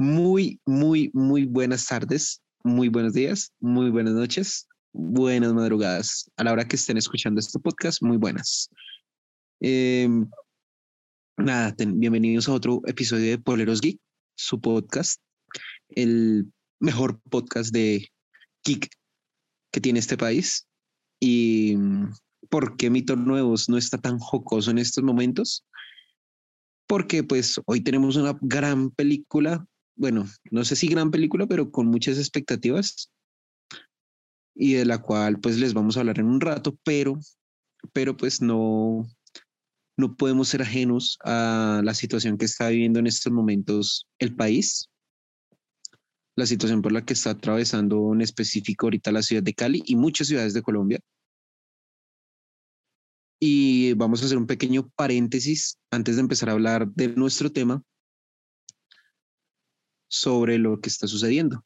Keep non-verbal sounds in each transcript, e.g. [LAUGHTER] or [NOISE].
Muy, muy, muy buenas tardes, muy buenos días, muy buenas noches, buenas madrugadas. A la hora que estén escuchando este podcast, muy buenas. Em, nada, bienvenidos a otro episodio de Poleros Geek, su podcast, el mejor podcast de geek que tiene este país. ¿Y por qué Mitos Nuevos no está tan jocoso en estos momentos? Porque pues hoy tenemos una gran película bueno, no sé si gran película, pero con muchas expectativas y de la cual pues les vamos a hablar en un rato, pero, pero pues no, no podemos ser ajenos a la situación que está viviendo en estos momentos el país, la situación por la que está atravesando en específico ahorita la ciudad de Cali y muchas ciudades de Colombia. Y vamos a hacer un pequeño paréntesis antes de empezar a hablar de nuestro tema sobre lo que está sucediendo.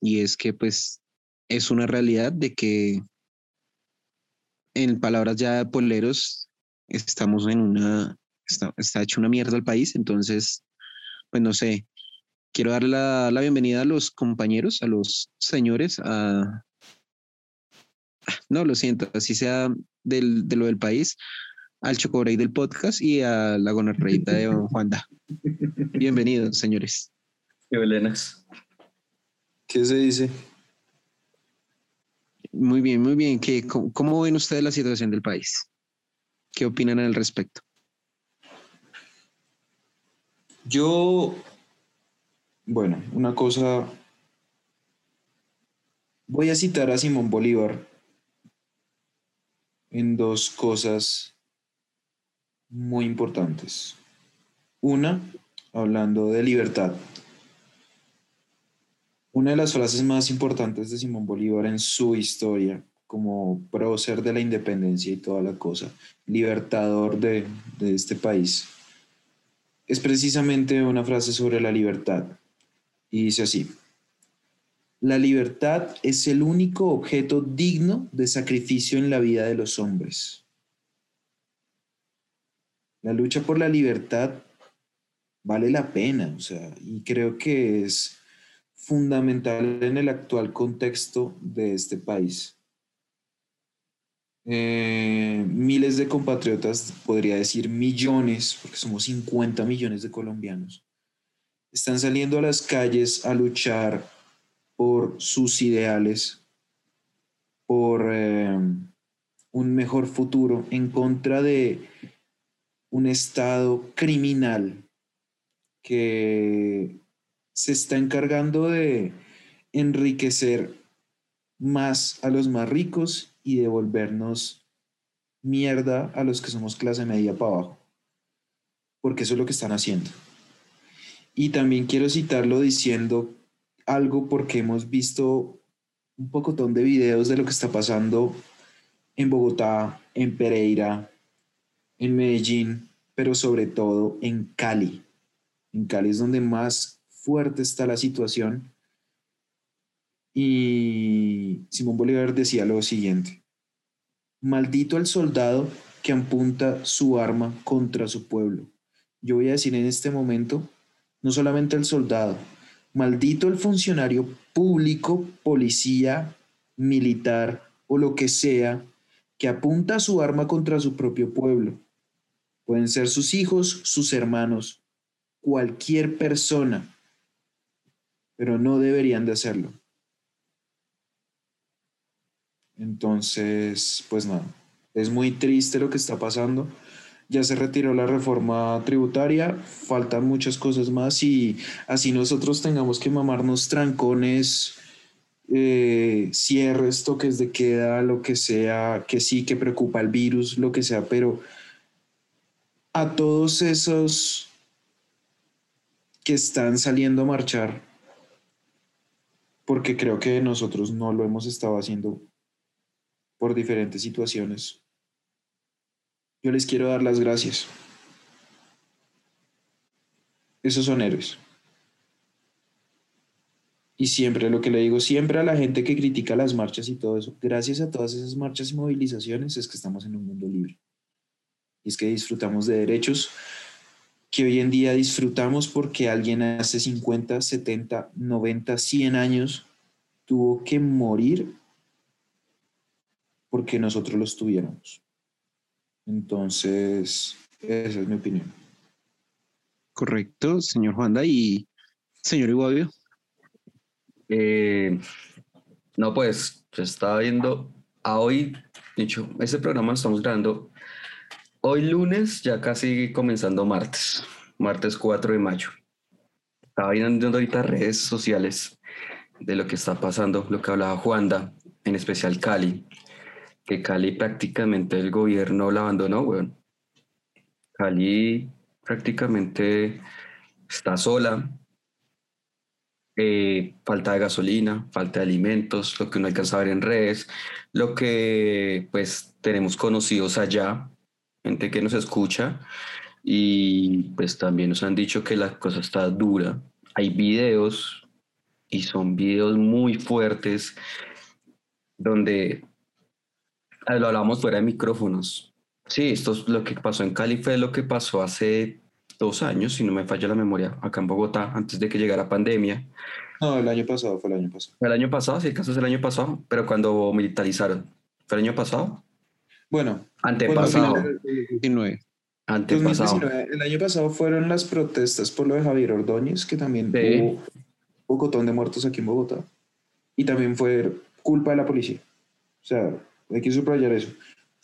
Y es que pues es una realidad de que en palabras ya de poleros estamos en una, está, está hecho una mierda el país, entonces, pues no sé, quiero darle la, la bienvenida a los compañeros, a los señores, a... No, lo siento, así sea del, de lo del país, al Chocobrey del podcast y a la gonorreita de [LAUGHS] Juanda. Bienvenidos, señores. ¿Qué ¿Qué se dice? Muy bien, muy bien. ¿Qué, cómo, ven ustedes la situación del país? ¿Qué opinan al respecto? Yo, bueno, una cosa, voy a citar a Simón Bolívar en dos cosas muy importantes. Una, hablando de libertad. Una de las frases más importantes de Simón Bolívar en su historia, como prócer de la independencia y toda la cosa, libertador de, de este país, es precisamente una frase sobre la libertad. Y dice así, la libertad es el único objeto digno de sacrificio en la vida de los hombres. La lucha por la libertad vale la pena, o sea, y creo que es fundamental en el actual contexto de este país. Eh, miles de compatriotas, podría decir millones, porque somos 50 millones de colombianos, están saliendo a las calles a luchar por sus ideales, por eh, un mejor futuro, en contra de un Estado criminal que se está encargando de enriquecer más a los más ricos y devolvernos mierda a los que somos clase media para abajo. Porque eso es lo que están haciendo. Y también quiero citarlo diciendo algo porque hemos visto un pocotón de videos de lo que está pasando en Bogotá, en Pereira, en Medellín, pero sobre todo en Cali. En Cali es donde más fuerte está la situación. Y Simón Bolívar decía lo siguiente, maldito el soldado que apunta su arma contra su pueblo. Yo voy a decir en este momento, no solamente el soldado, maldito el funcionario público, policía, militar o lo que sea, que apunta su arma contra su propio pueblo. Pueden ser sus hijos, sus hermanos, cualquier persona pero no deberían de hacerlo. Entonces, pues nada, es muy triste lo que está pasando. Ya se retiró la reforma tributaria, faltan muchas cosas más y así nosotros tengamos que mamarnos trancones, eh, cierres, toques de queda, lo que sea, que sí, que preocupa el virus, lo que sea, pero a todos esos que están saliendo a marchar, porque creo que nosotros no lo hemos estado haciendo por diferentes situaciones. Yo les quiero dar las gracias. Esos son héroes. Y siempre, lo que le digo siempre a la gente que critica las marchas y todo eso, gracias a todas esas marchas y movilizaciones es que estamos en un mundo libre. Y es que disfrutamos de derechos que hoy en día disfrutamos porque alguien hace 50, 70, 90, 100 años tuvo que morir porque nosotros los tuviéramos. Entonces, esa es mi opinión. Correcto, señor Juanda y señor Iguavio. Eh, no, pues, yo estaba viendo a hoy, dicho, ese programa lo estamos grabando hoy lunes, ya casi comenzando martes, martes 4 de mayo. Estaba viendo ahorita redes sociales de lo que está pasando, lo que hablaba Juanda, en especial Cali, que Cali prácticamente el gobierno la abandonó, weón. Cali prácticamente está sola, eh, falta de gasolina, falta de alimentos, lo que uno alcanza a ver en redes, lo que pues tenemos conocidos allá, gente que nos escucha y pues también nos han dicho que la cosa está dura. Hay videos y son videos muy fuertes donde lo hablamos fuera de micrófonos. Sí, esto es lo que pasó en Cali, fue lo que pasó hace dos años, si no me falla la memoria, acá en Bogotá, antes de que llegara pandemia. No, el año pasado, fue el año pasado. el año pasado, sí, el caso es el año pasado, pero cuando militarizaron. ¿Fue el año pasado? Bueno, antepasado. Antepasado. El año pasado fueron las protestas por lo de Javier Ordóñez, que también hubo un pocotón de muertos aquí en Bogotá. Y también fue culpa de la policía. O sea, hay que subrayar eso.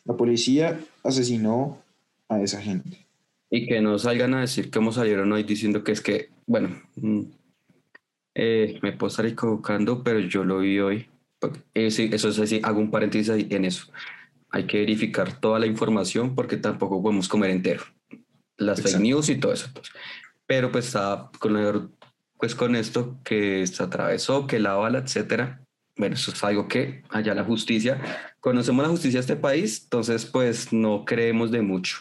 La policía asesinó a esa gente. Y que no salgan a decir cómo salieron hoy diciendo que es que, bueno, mm, eh, me puedo estar equivocando, pero yo lo vi hoy. Eh, eso es así, hago un paréntesis en eso. Hay que verificar toda la información porque tampoco podemos comer entero. Las fake news y todo eso. Pues. Pero pues está con, pues con esto que se atravesó, que la bala, etcétera. Bueno, eso es algo que allá la justicia, conocemos la justicia de este país, entonces pues no creemos de mucho.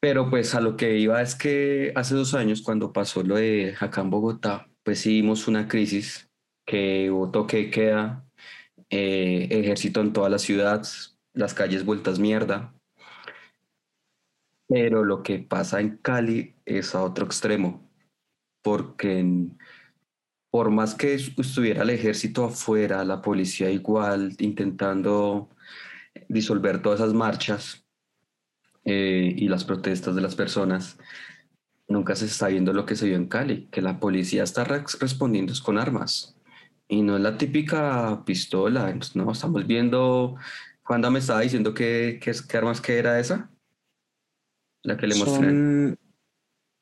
Pero pues a lo que iba es que hace dos años cuando pasó lo de acá en Bogotá, pues sí vimos una crisis que hubo toque queda, eh, ejército en toda la ciudad, las calles vueltas mierda. Pero lo que pasa en Cali es a otro extremo, porque por más que estuviera el ejército afuera, la policía igual, intentando disolver todas esas marchas, eh, y las protestas de las personas, nunca se está viendo lo que se vio en Cali, que la policía está respondiendo con armas. Y no es la típica pistola, no, estamos viendo, cuando me estaba diciendo que, qué armas que era esa, la que le mostré. Son,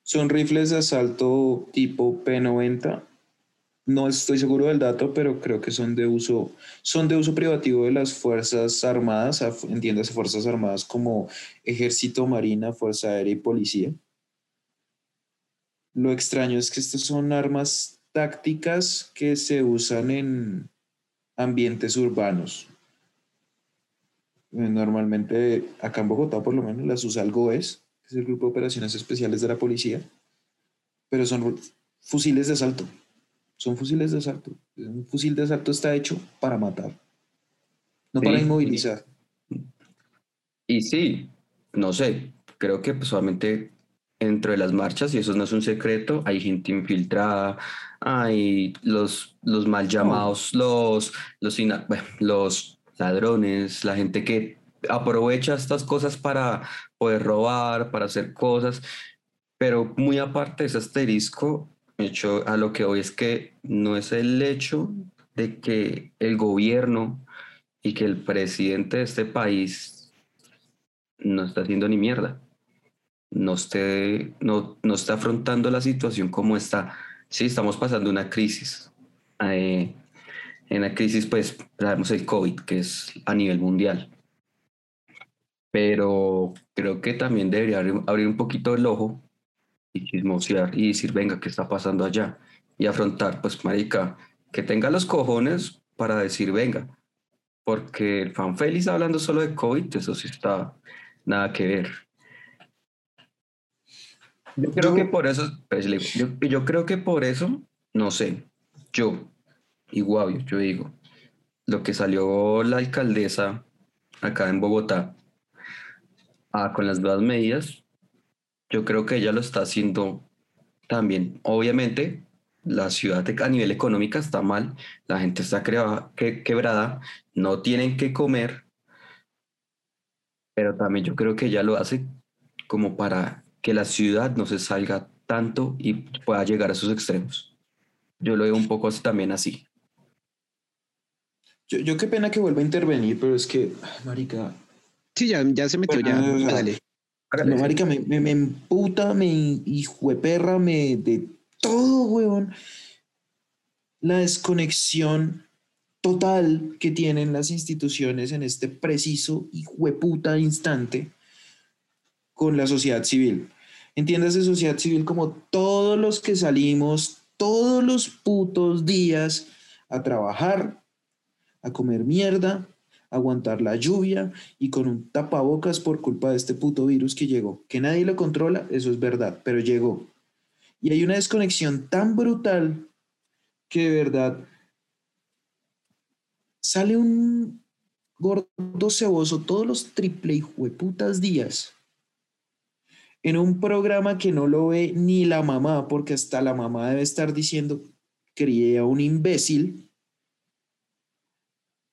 son rifles de asalto tipo P90 no estoy seguro del dato, pero creo que son de uso, son de uso privativo de las Fuerzas Armadas, entiéndase Fuerzas Armadas como Ejército, Marina, Fuerza Aérea y Policía. Lo extraño es que estas son armas tácticas que se usan en ambientes urbanos. Normalmente acá en Bogotá por lo menos las usa el GOES, que es el Grupo de Operaciones Especiales de la Policía, pero son fusiles de asalto son fusiles de asalto. Un fusil de asalto está hecho para matar, no para inmovilizar. Y sí, no sé, creo que pues, solamente dentro de las marchas, y eso no es un secreto, hay gente infiltrada, hay los, los mal llamados, los, los, los ladrones, la gente que aprovecha estas cosas para poder robar, para hacer cosas, pero muy aparte de ese asterisco, hecho, a lo que hoy es que no es el hecho de que el gobierno y que el presidente de este país no está haciendo ni mierda, no, esté, no, no está afrontando la situación como está. Sí, estamos pasando una crisis. Eh, en la crisis, pues, sabemos el COVID, que es a nivel mundial. Pero creo que también debería abrir un poquito el ojo y chismosear y decir, venga, ¿qué está pasando allá? Y afrontar, pues, marica, que tenga los cojones para decir, venga, porque el fan feliz hablando solo de COVID, eso sí está nada que ver. Yo creo que por eso, pues, yo, yo, creo que por eso, no sé, yo, igual, yo digo, lo que salió la alcaldesa acá en Bogotá ah, con las nuevas medidas, Yo creo que ella lo está haciendo también. Obviamente, la ciudad a nivel económico está mal, la gente está quebrada, no tienen que comer, pero también yo creo que ella lo hace como para que la ciudad no se salga tanto y pueda llegar a sus extremos. Yo lo veo un poco también así. Yo, yo qué pena que vuelva a intervenir, pero es que, marica. Sí, ya, ya se metió, ya. Dale. No, marica, me, me, me, emputa, me hijo de perra, me de todo, weón. La desconexión total que tienen las instituciones en este preciso y puta instante con la sociedad civil. Entiéndase sociedad civil como todos los que salimos todos los putos días a trabajar, a comer mierda, a aguantar la lluvia y con un tapabocas por culpa de este puto virus que llegó. Que nadie lo controla, eso es verdad, pero llegó. Y hay una desconexión tan brutal que de verdad sale un gordo ceboso todos los triple y días en un programa que no lo ve ni la mamá, porque hasta la mamá debe estar diciendo, crié a un imbécil,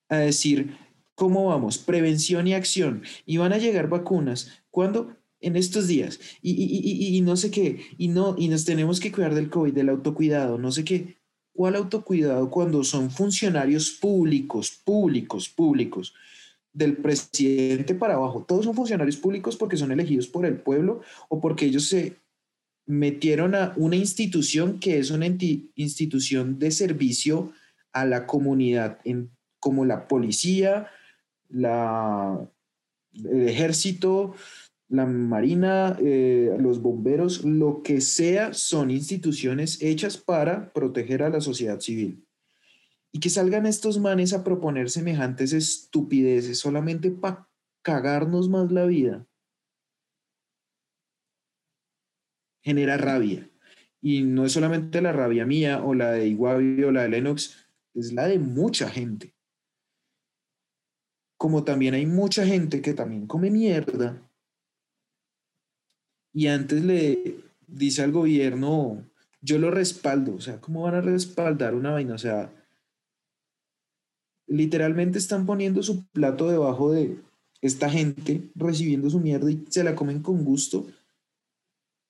a decir, ¿cómo vamos? Prevención y acción. Y van a llegar vacunas. ¿Cuándo? En estos días. Y, y, y, no sé qué. Y, no, y nos tenemos que cuidar del COVID, del autocuidado, no sé qué. ¿Cuál autocuidado cuando son funcionarios públicos, públicos, públicos? Del presidente para abajo. Todos son funcionarios públicos porque son elegidos por el pueblo o porque ellos se metieron a una institución que es una institución de servicio a la comunidad, como la policía, la, el ejército, la marina, eh, los bomberos, lo que sea, son instituciones hechas para proteger a la sociedad civil. Y que salgan estos manes a proponer semejantes estupideces solamente para cagarnos más la vida. Genera rabia. Y no es solamente la rabia mía o la de Iguavi o la de Lennox, es la de mucha gente. Como también hay mucha gente que también come mierda. Y antes le dice al gobierno, yo lo respaldo. O sea, ¿cómo van a respaldar una vaina? O sea, literalmente están poniendo su plato debajo de esta gente, recibiendo su mierda y se la comen con gusto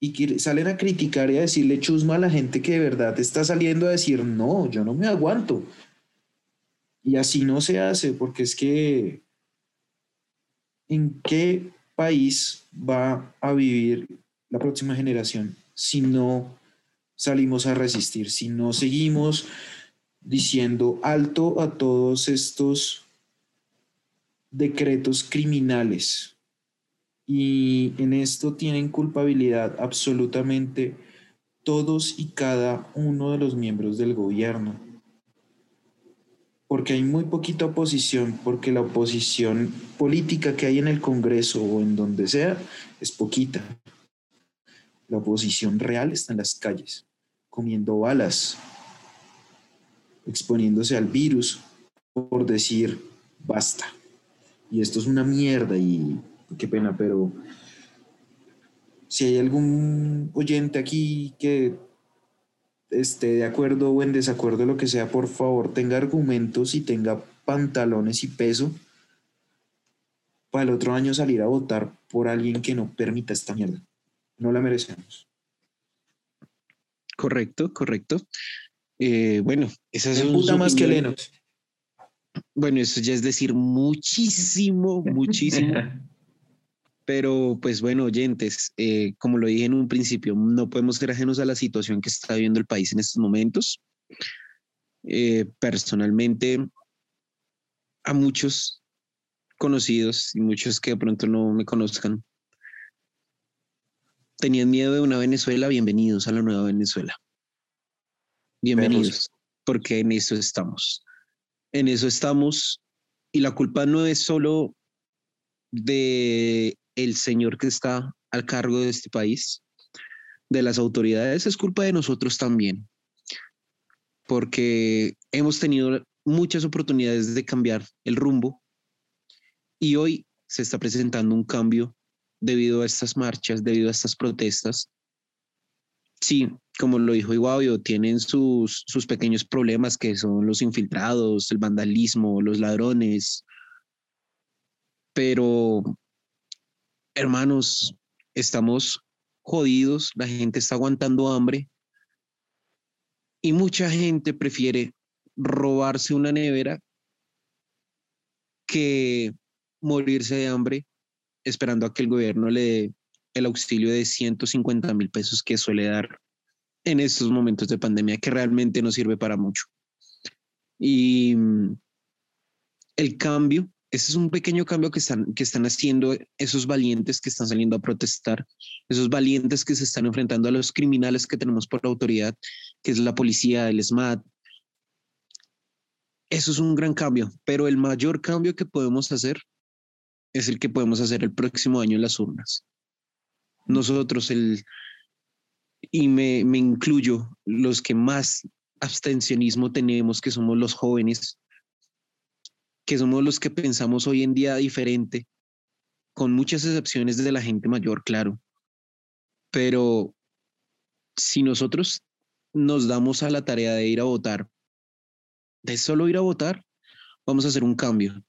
y salen a criticar y a decirle chusma a la gente que de verdad está saliendo a decir, no, yo no me aguanto. Y así no se hace, porque es que, ¿en qué país va a vivir la próxima generación si no salimos a resistir, si no seguimos diciendo alto a todos estos decretos criminales. Y en esto tienen culpabilidad absolutamente todos y cada uno de los miembros del gobierno. Porque hay muy poquita oposición, porque la oposición política que hay en el Congreso o en donde sea es poquita. La oposición real está en las calles, comiendo balas, exponiéndose al virus por decir basta. Y esto es una mierda y qué pena, pero si hay algún oyente aquí que esté de acuerdo o en desacuerdo, lo que sea, por favor, tenga argumentos y tenga pantalones y peso para el otro año salir a votar por alguien que no permita esta mierda. No la merecemos. Correcto, correcto. Eh, bueno, esa es puta más que Lennox. Bueno, eso ya es decir muchísimo, muchísimo. [LAUGHS] Pero pues bueno, oyentes, eh, como lo dije en un principio, no podemos ser ajenos a la situación que está viviendo el país en estos momentos. Eh, personalmente, a muchos conocidos y muchos que de pronto no me conozcan, tenían miedo de una Venezuela, bienvenidos a la nueva Venezuela. Bienvenidos, porque en eso estamos. En eso estamos y la culpa no es solo de el señor que está al cargo de este país, de las autoridades, es culpa de nosotros también, porque hemos tenido muchas oportunidades de cambiar el rumbo y hoy se está presentando un cambio debido a estas marchas, debido a estas protestas. Sí, como lo dijo Iguavio, tienen sus, sus pequeños problemas que son los infiltrados, el vandalismo, los ladrones. Pero, hermanos, estamos jodidos, la gente está aguantando hambre y mucha gente prefiere robarse una nevera que morirse de hambre esperando a que el gobierno le dé el auxilio de 150 mil pesos que suele dar en estos momentos de pandemia, que realmente no sirve para mucho. Y mm, el cambio, ese es un pequeño cambio que están, que están haciendo esos valientes que están saliendo a protestar, esos valientes que se están enfrentando a los criminales que tenemos por la autoridad, que es la policía, el SMAT. Eso es un gran cambio, pero el mayor cambio que podemos hacer es el que podemos hacer el próximo año en las urnas. Nosotros, el, y me, me incluyo, los que más abstencionismo tenemos, que somos los jóvenes, que somos los que pensamos hoy en día diferente, con muchas excepciones de la gente mayor, claro. Pero si nosotros nos damos a la tarea de ir a votar, de solo ir a votar, vamos a hacer un cambio.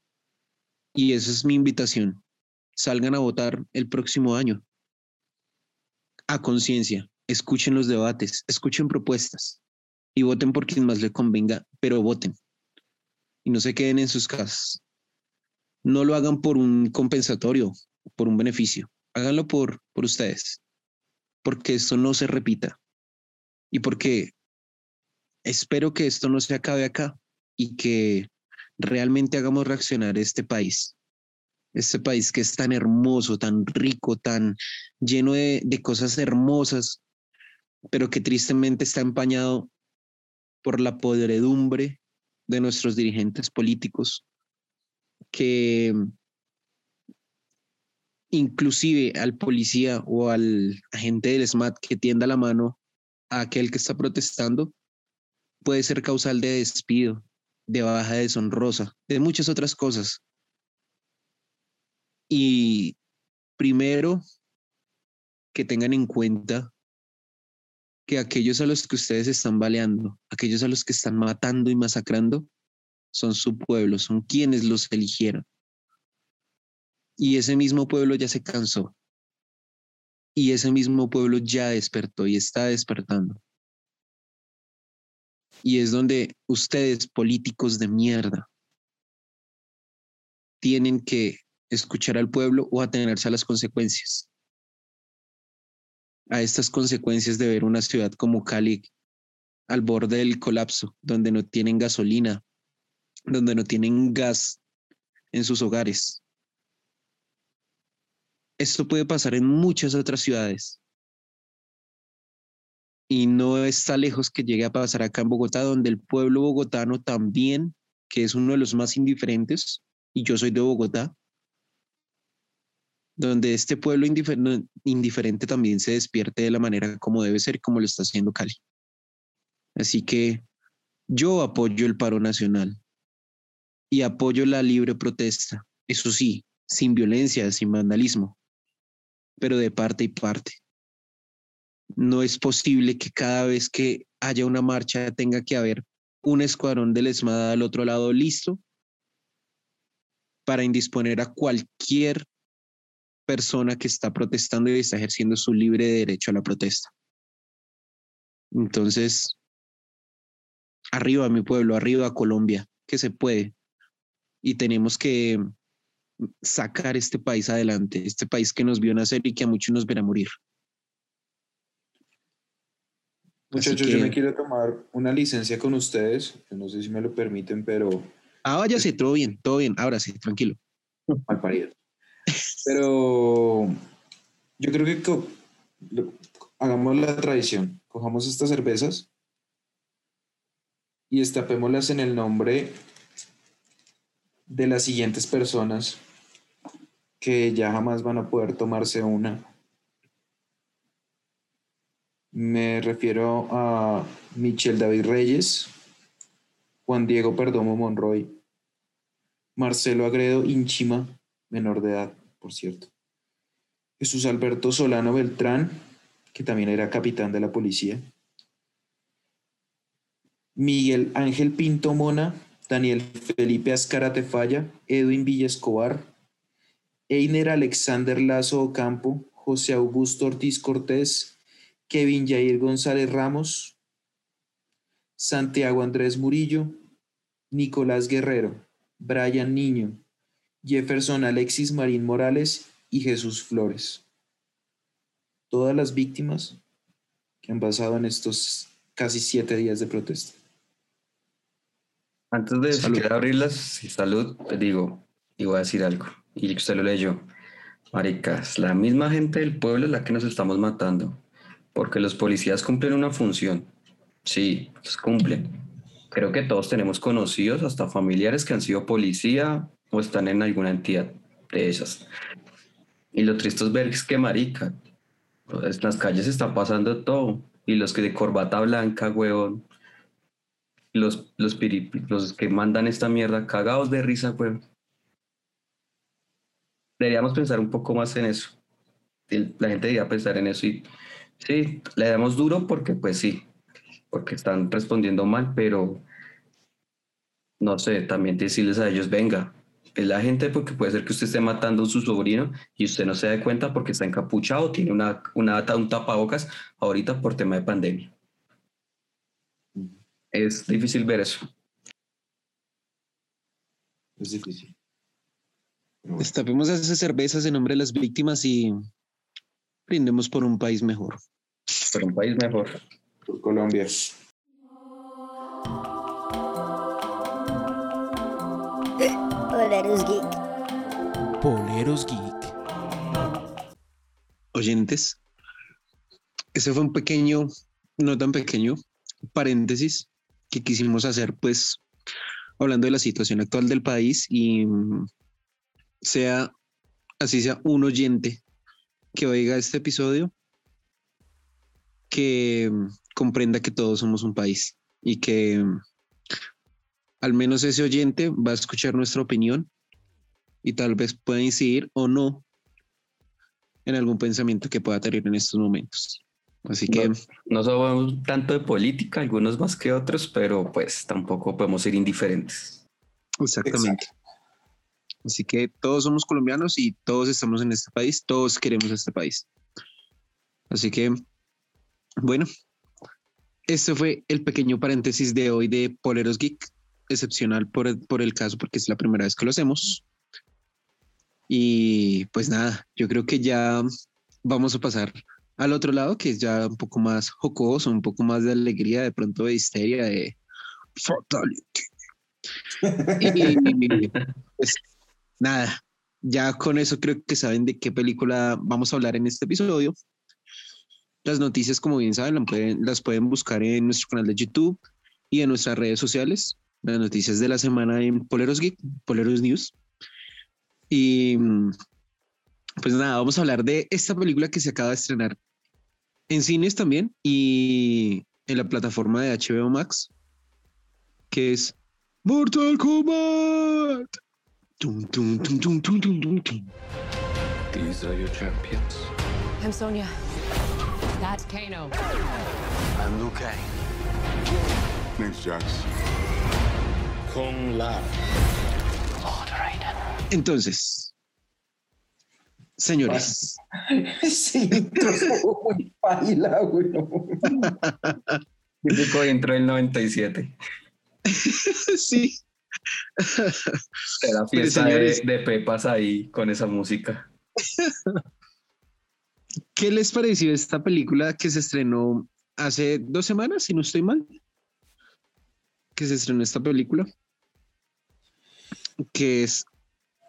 Y esa es mi invitación. Salgan a votar el próximo año. A conciencia, escuchen los debates, escuchen propuestas y voten por quien más le convenga, pero voten. Y no se queden en sus casas. No lo hagan por un compensatorio, por un beneficio. Háganlo por, por ustedes. Porque esto no se repita. Y porque espero que esto no se acabe acá y que realmente hagamos reaccionar este país. Este país que es tan hermoso, tan rico, tan lleno de, de cosas hermosas, pero que tristemente está empañado por la podredumbre de nuestros dirigentes políticos, que inclusive al policía o al agente del SMAT que tienda la mano a aquel que está protestando, puede ser causal de despido, de baja deshonrosa, de muchas otras cosas. Y primero, que tengan en cuenta que aquellos a los que ustedes están baleando, aquellos a los que están matando y masacrando, son su pueblo, son quienes los eligieron. Y ese mismo pueblo ya se cansó. Y ese mismo pueblo ya despertó y está despertando. Y es donde ustedes, políticos de mierda, tienen que escuchar al pueblo o atenerse a las consecuencias. A estas consecuencias de ver una ciudad como Cali al borde del colapso, donde no tienen gasolina, donde no tienen gas en sus hogares. Esto puede pasar en muchas otras ciudades y no está lejos que llegue a pasar acá en Bogotá, donde el pueblo bogotano también, que es uno de los más indiferentes, y yo soy de Bogotá, donde este pueblo indiferente también se despierte de la manera como debe ser, como lo está haciendo Cali. Así que yo apoyo el paro nacional y apoyo la libre protesta, eso sí, sin violencia, sin vandalismo, pero de parte y parte no es posible que cada vez que haya una marcha tenga que haber un escuadrón del ESMAD al otro lado listo para indisponer a cualquier persona que está protestando y está ejerciendo su libre derecho a la protesta. Entonces, arriba mi pueblo, arriba Colombia, que se puede. Y tenemos que sacar este país adelante, este país que nos vio nacer y que a muchos nos verá morir. Muchachos, yo me quiero tomar una licencia con ustedes. no sé si me lo permiten, pero. Ah, váyase, todo bien, todo bien. Ahora sí, tranquilo. Mal parido. Pero yo creo que hagamos la tradición. Cojamos estas cervezas y estapémoslas en el nombre de las siguientes personas que ya jamás van a poder tomarse una me refiero a Michel David Reyes, Juan Diego Perdomo Monroy, Marcelo Agredo Inchima, menor de edad, por cierto, Jesús Alberto Solano Beltrán, que también era capitán de la policía. Miguel Ángel Pinto Mona, Daniel Felipe Azcárate Falla, Edwin Villa Escobar, Einer Alexander Lazo Ocampo, José Augusto Ortiz Cortés, Kevin Jair González Ramos, Santiago Andrés Murillo, Nicolás Guerrero, Brian Niño, Jefferson Alexis Marín Morales y Jesús Flores. Todas las víctimas que han pasado en estos casi siete días de protesta. Antes de Salud. siquiera abrirlas, sí, salud, te digo, y voy a decir algo, y usted lo leyó. Maricas, la misma gente del pueblo es la que nos estamos matando, porque los policías cumplen una función. Sí, los cumplen. Creo que todos tenemos conocidos, hasta familiares que han sido policía o están en alguna entidad de esas. Y lo triste es ver que, marica, pues, en las calles está pasando todo. Y los que de corbata blanca, huevón, los, los, piri- los que mandan esta mierda cagados de risa, güey. Deberíamos pensar un poco más en eso. La gente debería pensar en eso y sí, le damos duro porque pues sí, porque están respondiendo mal, pero no sé, también decirles a ellos, venga, es la gente porque puede ser que usted esté matando a su sobrino y usted no se dé cuenta porque está encapuchado, tiene una, una, un tapabocas ahorita por tema de pandemia. Es difícil ver eso. Es difícil. Bueno, Destapemos esas cervezas en nombre de las víctimas y brindemos por un país mejor. Pero un país mejor. por Colombia. Poleros Geek. Poleros Geek. Oyentes, ese fue un pequeño, no tan pequeño, paréntesis que quisimos hacer, pues, hablando de la situación actual del país y mm, sea, así sea un oyente que oiga este episodio, que mm, comprenda que todos somos un país y que mm, al menos ese oyente va a escuchar nuestra opinión y tal vez pueda incidir o no en algún pensamiento que pueda tener en estos momentos. Así que No. No sabemos tanto de política, algunos más que otros, pero pues tampoco podemos ser indiferentes. Exactamente. Así que todos somos colombianos y todos estamos en este país, todos queremos este país. Así que, bueno, este fue el pequeño paréntesis de hoy de Poleros Geek, excepcional por por el caso, porque es la primera vez que lo hacemos. Y pues nada, yo creo que ya vamos a pasar al otro lado, que es ya un poco más jocoso, un poco más de alegría, de pronto de histeria, de fatality. Y [LAUGHS] pues nada, ya con eso creo que saben de qué película vamos a hablar en este episodio. Las noticias, como bien saben, las pueden, las pueden buscar en nuestro canal de YouTube y en nuestras redes sociales. Las noticias de la semana en Poleros Geek, Poleros News. Y pues nada, vamos a hablar de esta película que se acaba de estrenar en cines también y en la plataforma de HBO Max, que es Mortal Kombat. Tum, tum, tum. These are your champions. I'm Sonia. That's Kano. I'm Liu Kang. Name's Jax. Kung Lao. Entonces, señores, [LAUGHS] Sí, muy paila, güey. Típico intro del 97. sí. Era Pero, fiesta de, señores, de Pepas ahí con esa música. [LAUGHS] ¿qué les pareció esta película que se estrenó hace dos semanas, si no estoy mal? Que se estrenó esta película, que es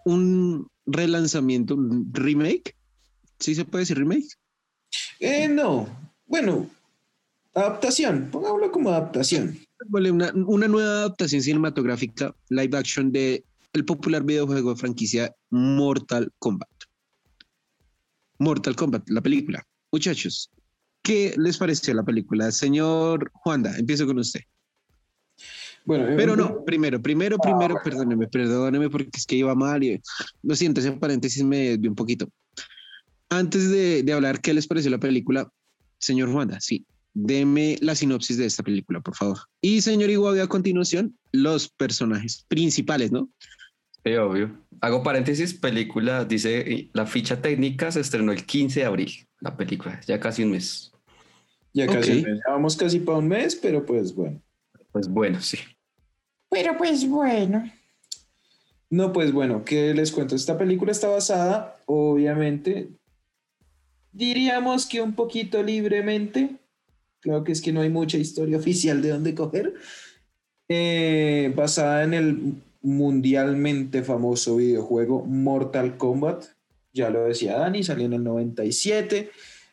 un relanzamiento, un remake. ¿Sí se puede decir remake? Eh, no, bueno, adaptación, pongámoslo como adaptación. Vale, una, una nueva adaptación cinematográfica live action de el popular videojuego de franquicia Mortal Kombat. Mortal Kombat, la película. Muchachos, ¿qué les pareció la película? Señor Juanda, empiezo con usted. Bueno, Pero no, primero, primero, Ah, primero, bueno. perdóneme, perdóneme porque es que iba mal y lo siento, ese paréntesis me desvió un poquito. Antes de, de hablar qué les pareció la película, señor Juanda, sí, deme la sinopsis de esta película, por favor. Y señor Iguabi, a continuación, los personajes principales, ¿no? Sí, obvio. Hago paréntesis, película, dice, la ficha técnica se estrenó el 15 de abril, la película, ya casi un mes. Ya casi, Ok. un mes. Ya vamos casi para un mes, pero pues bueno. Pues bueno, sí. Pero pues bueno. No, pues bueno, ¿qué les cuento? Esta película está basada, obviamente, diríamos que un poquito libremente. Claro que es que no hay mucha historia oficial de dónde coger. Eh, basada en el mundialmente famoso videojuego Mortal Kombat. Ya lo decía Dani, salió en el 97.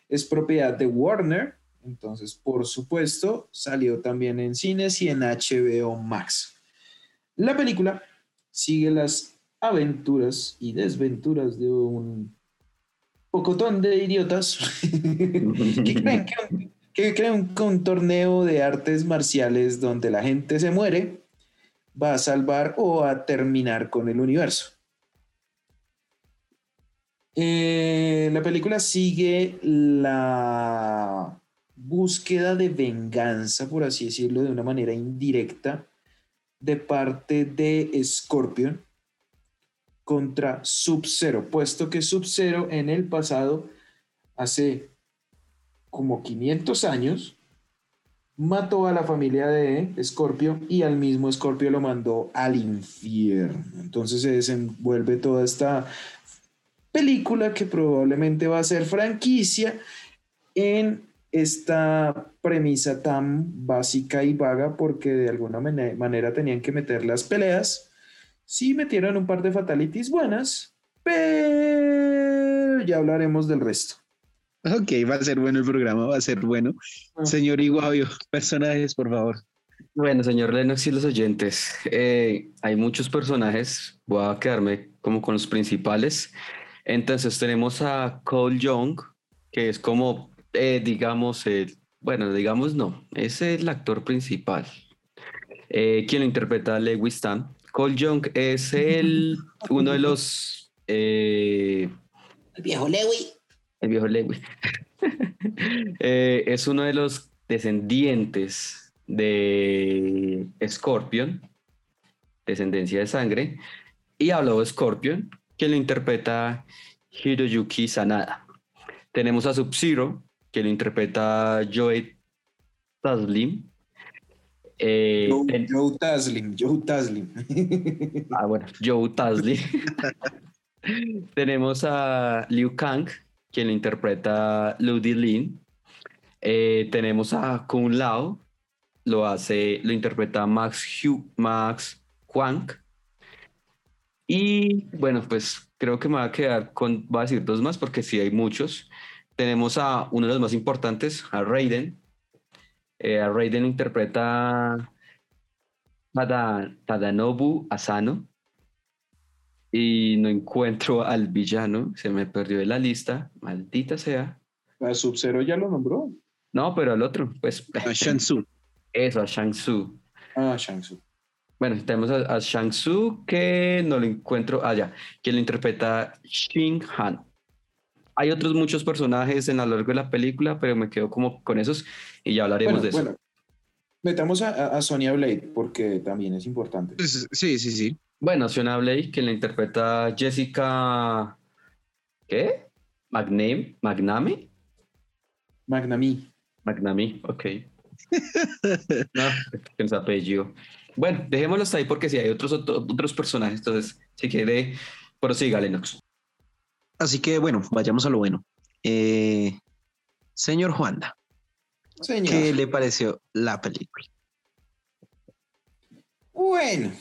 Es propiedad de Warner. Entonces, por supuesto, salió también en cines y en HBO Max. La película sigue las aventuras y desventuras de un pocotón de idiotas [LAUGHS] que creen que, un- torneo de artes marciales donde la gente se muere va a salvar o a terminar con el universo. Eh, la película sigue la búsqueda de venganza, por así decirlo, de una manera indirecta, de parte de Scorpion contra Sub-Zero, puesto que Sub-Zero en el pasado, hace como 500 años, mató a la familia de Scorpio y al mismo Scorpio lo mandó al infierno. Entonces se desenvuelve toda esta película que probablemente va a ser franquicia en esta premisa tan básica y vaga porque de alguna mane- manera tenían que meter las peleas. Sí metieron un par de fatalities buenas, pero ya hablaremos del resto. Ok, va a ser bueno el programa, va a ser bueno. Ah. Señor Iguavio, personajes, por favor. Bueno, señor Lennox y los oyentes, eh, hay muchos personajes, voy a quedarme como con los principales. Entonces tenemos a Cole Young, que es como, eh, digamos, el, bueno, digamos no, es el actor principal, eh, quien lo interpreta Lewis Tan. Cole Young es el, [LAUGHS] uno de los, eh, El viejo Lewy. el viejo Lewis. [LAUGHS] Eh, es uno de los descendientes de Scorpion, descendencia de sangre, y habló de Scorpion, que lo interpreta Hiroyuki Sanada. Tenemos a Sub-Zero, que lo interpreta Joe Taslim. Eh, Joe, ten- Joe Taslim, Joe Taslim. [LAUGHS] Ah, bueno, Joe Tasley. [LAUGHS] Tenemos a Liu Kang, quien lo interpreta Ludi Lin. Eh, tenemos a Kung Lao, lo hace, lo interpreta Max, Hu- Max Huang. Y bueno, pues creo que me va a quedar con, voy a decir dos más porque sí hay muchos. Tenemos a uno de los más importantes, a Raiden. Eh, a Raiden lo interpreta Tada- Tadanobu Asano. Y no encuentro al villano, se me perdió de la lista, maldita sea. A Sub-Zero ya lo nombró. No, pero al otro, pues. A Shansu. [LAUGHS] Eso, a Shang Tzu. Ah, Shang-Tzu. Bueno, tenemos a, a Shang Tzu que no lo encuentro allá, que lo interpreta Shin Han. Hay otros muchos personajes en a lo largo de la película, pero me quedo como con esos y ya hablaremos Bueno, de eso. bueno. Metamos a, Sonia Blade porque también es importante. Pues, Sí, sí, sí. Bueno, Fiona Blake, que la interpreta Jessica. ¿Qué? Magname, Magname, Magnami. Magnami, ok. [LAUGHS] No, apellido. Bueno, dejémoslo hasta ahí porque si hay otros, otro- otros personajes, entonces, si quiere, prosiga, Lennox. Así que bueno, vayamos a lo bueno. Eh, señor Juanda, Señor. ¿qué le pareció la película? Bueno.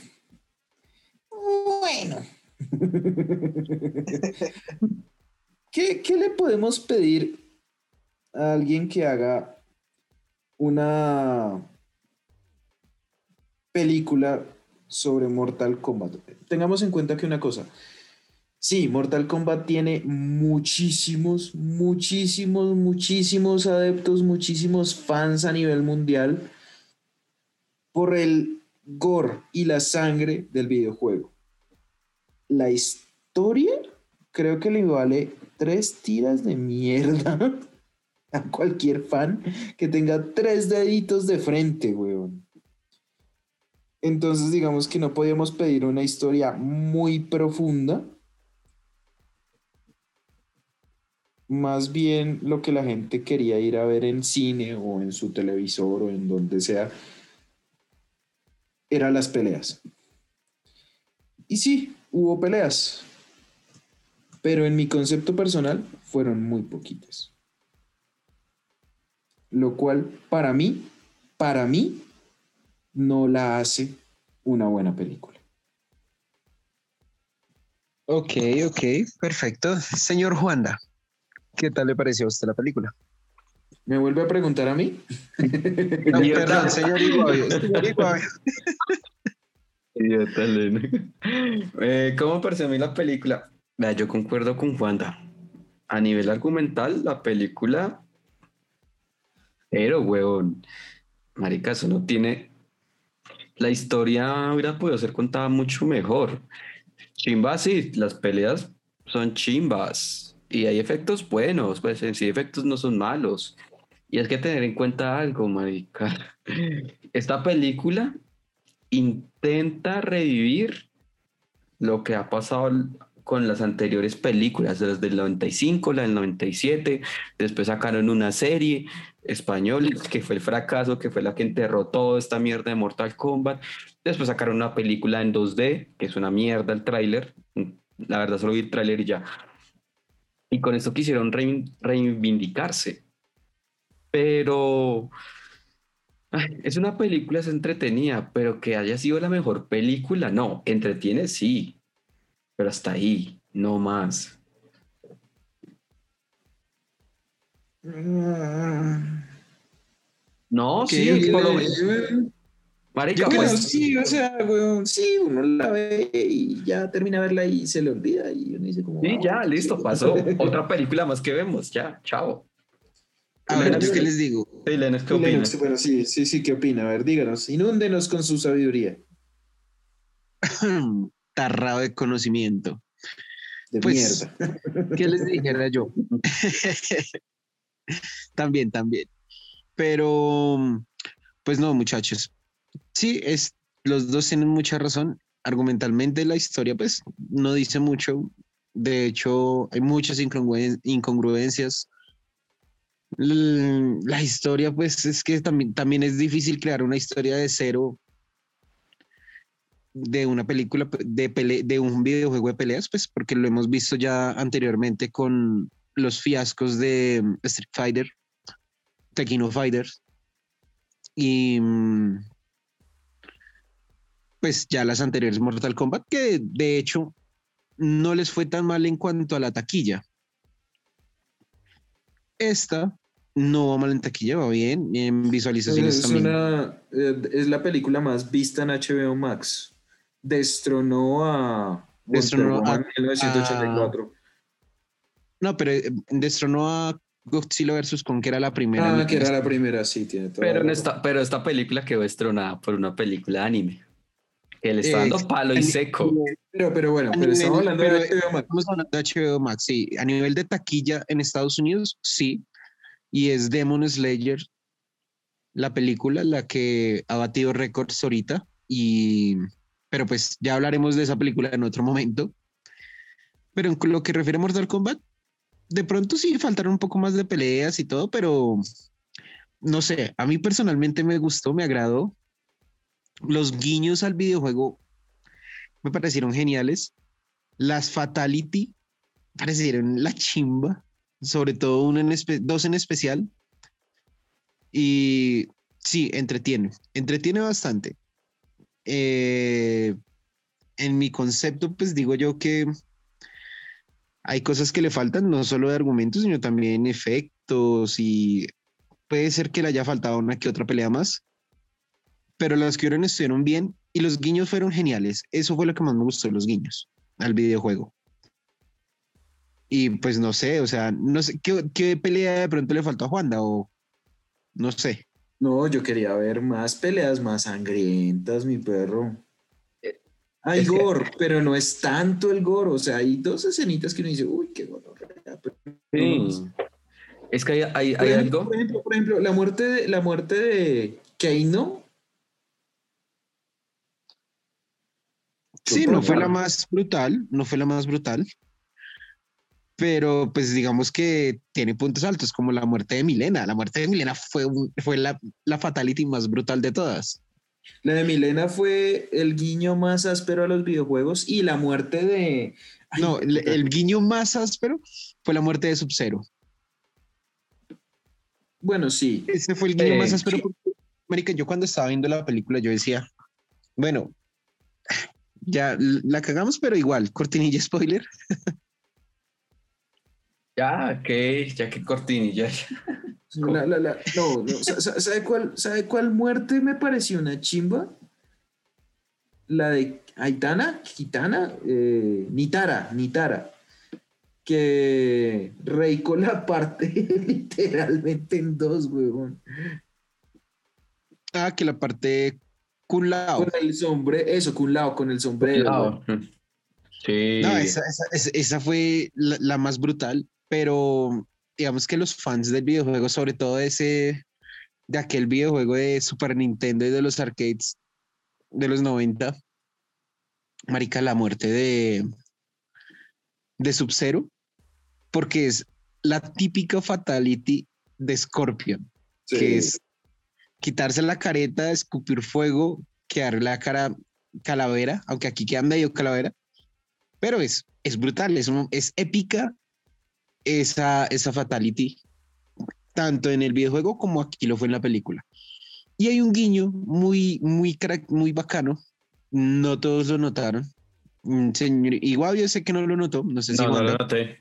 Bueno. [LAUGHS] ¿Qué, qué le podemos pedir a alguien que haga una película sobre Mortal Kombat? Tengamos en cuenta que una cosa. Sí, Mortal Kombat tiene muchísimos, muchísimos, muchísimos adeptos, muchísimos fans a nivel mundial por el gore y la sangre del videojuego. La historia creo que le vale tres tiras de mierda [LAUGHS] a cualquier fan que tenga tres deditos de frente, weón. Entonces, digamos que no podíamos pedir una historia muy profunda. Más bien lo que la gente quería ir a ver en cine o en su televisor o en donde sea, eran las peleas. Y sí, hubo peleas, pero en mi concepto personal fueron muy poquitas. Lo cual para mí, para mí, no la hace una buena película. Ok, ok, perfecto. Señor Juanda, ¿qué tal le pareció a usted la película? ¿Me vuelve a preguntar a mí? [LAUGHS] No, perdón, señor Iguavio. Señor Iguavio. Idiota. Eh, ¿Cómo pareció a mí la película? Vea, yo concuerdo con Juanda. A nivel argumental, la película. Pero, huevón. Marica, eso no tiene. La historia hubiera podido ser contada mucho mejor. Chimbas, sí, las peleas son chimbas. Y hay efectos buenos, pues en sí, efectos no son malos. Y es que tener en cuenta algo, marica. [LAUGHS] Esta película intenta revivir lo que ha pasado con las anteriores películas, las del 95, la del 97, después sacaron una serie española que fue el fracaso, que fue la que enterró toda esta mierda de Mortal Kombat, después sacaron una película en 2D, que es una mierda el tráiler, la verdad solo vi el tráiler y ya, y con esto quisieron reivindicarse, pero ay, es una película, es entretenida, pero que haya sido la mejor película, no, entretiene sí, pero hasta ahí, no más. No, sí, por lo menos. Marica, Yo creo, pues, sí, o sea, weón, sí, uno la ve y ya termina de verla y se le olvida y uno dice como... sí, ah, ya, listo, pasó. [LAUGHS] Otra película más que vemos, ya, chao. A ver, ¿yo qué les digo? Lennox, ¿qué opinas? Bueno, sí, sí, sí, ¿qué opina? A ver, díganos, inúndenos con su sabiduría [CLEARS THROAT] Tarrado de conocimiento. de Pues, mierda. [LAUGHS] ¿Qué les dijera yo? [LAUGHS] también, también. Pero, pues no, muchachos. Sí, es, los dos tienen mucha razón. Argumentalmente la historia, pues, no dice mucho. De hecho, hay muchas incongru- incongruencias. La historia, pues, es que también, también es difícil crear una historia de cero de una película pe- de, pele- de un videojuego de peleas, pues porque lo hemos visto ya anteriormente con los fiascos de mm, Street Fighter, Tekken Fighters y mm, pues ya las anteriores Mortal Kombat, que de hecho no les fue tan mal en cuanto a la taquilla. Esta no va mal en taquilla, va bien, en visualizaciones Es, también. una, eh, es la película más vista en HBO Max. Destronó a Destronó Wonder a- Woman en 1984. No, pero eh, destronó a Godzilla vs. Kong, que era la primera. Ah, que era la primera, sí, tiene toda Pero, en esta, pero esta película quedó estrenada por una película de anime. Que le está Eh, dando palo y a seco. Pero, pero bueno, pero estamos nivel- hablando de pero- HBO Max. Estamos hablando de HBO Max, sí. A nivel de taquilla en Estados Unidos, sí. Y es Demon Slayer, la película, la que ha batido récords ahorita. Y, pero pues ya hablaremos de esa película en otro momento. Pero en lo que refiere a Mortal Kombat, de pronto sí faltaron un poco más de peleas y todo, pero no sé, a mí personalmente me gustó, me agradó. Los guiños al videojuego me parecieron geniales. Las Fatality parecieron la chimba, sobre todo una en dos en especial. Y sí, entretiene, entretiene bastante. Eh, en mi concepto, pues digo yo que hay cosas que le faltan, no solo de argumentos, sino también efectos y puede ser que le haya faltado una que otra pelea más, pero las que hubieron estuvieron bien y los guiños fueron geniales. Eso fue lo que más me gustó, los guiños al videojuego. Y pues no sé, o sea, no sé, ¿qué, qué pelea de pronto le faltó a Juanda? O no sé. No, yo quería ver más peleas más sangrientas, mi perro. Hay Es que- gore, pero no es tanto el gore. O sea, hay dos escenitas que uno dice, uy, qué gore. Sí. Es que hay, hay, Por hay ejemplo, algo. por ejemplo, por ejemplo, la muerte de, la muerte de Keino. Sí, no fue la más brutal, no fue la más brutal, pero pues digamos que tiene puntos altos, como la muerte de Milena. La muerte de Milena fue, un- fue la, la fatality más brutal de todas. La de Milena fue el guiño más áspero a los videojuegos y la muerte de. Ay, No, el, el guiño más áspero fue la muerte de Sub-Zero. Bueno, sí. Ese fue el guiño Eh, más áspero. sí. porque, marica, yo cuando estaba viendo la película, yo decía, bueno, ya la cagamos, pero igual, cortinilla spoiler. [LAUGHS] Ya, que, ya que cortinilla. La- la- la- no, no, sa- sa- ¿sabe cuál, ¿sabe cuál muerte me pareció una chimba? La de Aitana, Gitana, eh, Nitara, Nitara, que Reiko la parte [LAUGHS] literalmente en dos, huevón. Ah, que la parte Kun Lao. Con el sombrero, eso, con lado, con el sombrero. Lado. Sí. No, esa, esa- esa- esa fue la, la más brutal, pero digamos que los fans del videojuego, sobre todo de ese, de aquel videojuego de Super Nintendo y de los arcades de los 90, marica, la muerte de, de Sub-Zero, porque es la típica fatality de Scorpion, Sí. que es quitarse la careta, escupir fuego, quedar la cara calavera, aunque aquí queda medio calavera, pero es, es brutal, es, es épica esa, esa fatality, tanto en el videojuego como aquí lo fue en la película. Y hay un guiño muy, muy, carac- muy bacano, no todos lo notaron. Mm, Señor Igual yo sé que no lo notó, no sé si No, lo noté.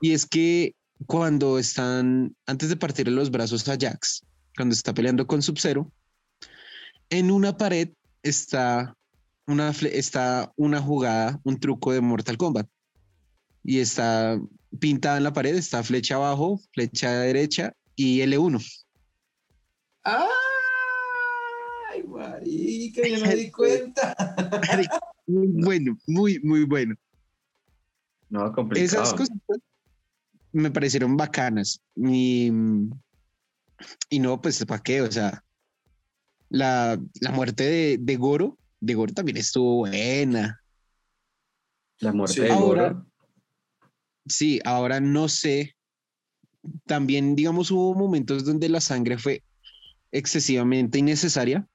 Y es que cuando están, antes de partirle los brazos a Jax, cuando está peleando con Sub-Zero, en una pared está una, está una jugada, un truco de Mortal Kombat. Y está pintada en la pared, está flecha abajo, flecha derecha y L1. ¡Ay, marica! Yo no me di [LAUGHS] cuenta. Muy bueno, muy, muy bueno. No, complicado. Esas cosas me parecieron bacanas. Y, y no, pues, ¿para qué? O sea, la, la muerte de, de Goro, de Goro también estuvo buena. La muerte Sí. de Ahora- Goro. Sí, ahora no sé. También, digamos, hubo momentos donde la sangre fue excesivamente innecesaria,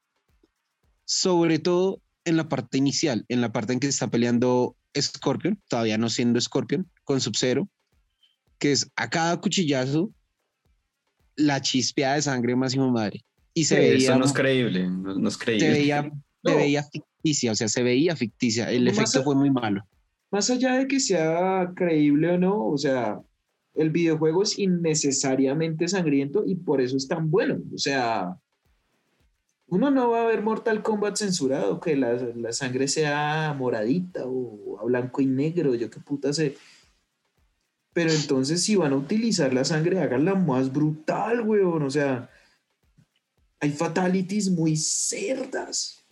sobre todo en la parte inicial, en la parte en que está peleando Scorpion, todavía no siendo Scorpion, con Sub-Zero, que es a cada cuchillazo la chispeada de sangre máximo madre. Y se Sí, veía, Eso no es creíble. No, no es se creíble. veía, [LAUGHS] se veía ficticia, o sea, se veía ficticia. El Más efecto a- fue muy malo. Más allá de que sea creíble o no, o sea, el videojuego es innecesariamente sangriento y por eso es tan bueno. O sea, uno no va a ver Mortal Kombat censurado, que la, la sangre sea moradita o a blanco y negro, yo qué puta sé. Pero entonces si van a utilizar la sangre, háganla más brutal, weón. O sea, hay fatalities muy cerdas.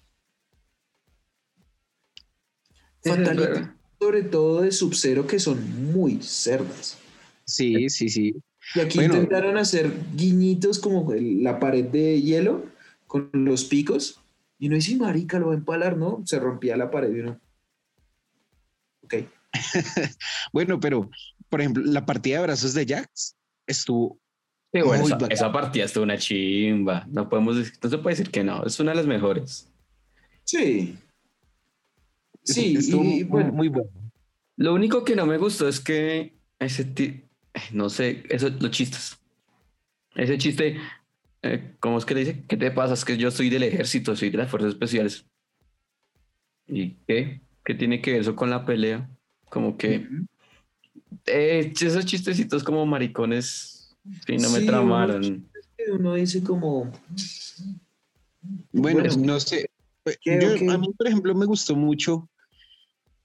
Fatalities sobre todo de Sub-Zero que son muy cerdas. Sí, sí, sí. Y aquí Bueno. intentaron hacer guiñitos como la pared de hielo con los picos. Y uno dice, marica, lo va a empalar, ¿no? Se rompía la pared y uno. Ok. [LAUGHS] Bueno, pero, por ejemplo, la partida de brazos de Jax estuvo Sí, bueno, Muy esa, esa partida estuvo una chimba. No podemos decir- no se puede decir que no. Es una de las mejores. Sí. Sí, estuvo y muy- bueno, muy bueno. Lo único que no me gustó es que ese ti- no sé, eso, los chistes. Ese chiste, eh, ¿cómo es que le dice? ¿Qué te pasa? Es que yo soy del ejército, soy de las fuerzas especiales. ¿Y qué? ¿Qué tiene que ver eso con la pelea? Como que eh, esos chistecitos como maricones, sí, no me tramaron. uno dice como, Bueno, Bueno. no sé. ¿Qué, Yo-? A mí, por ejemplo, me gustó mucho,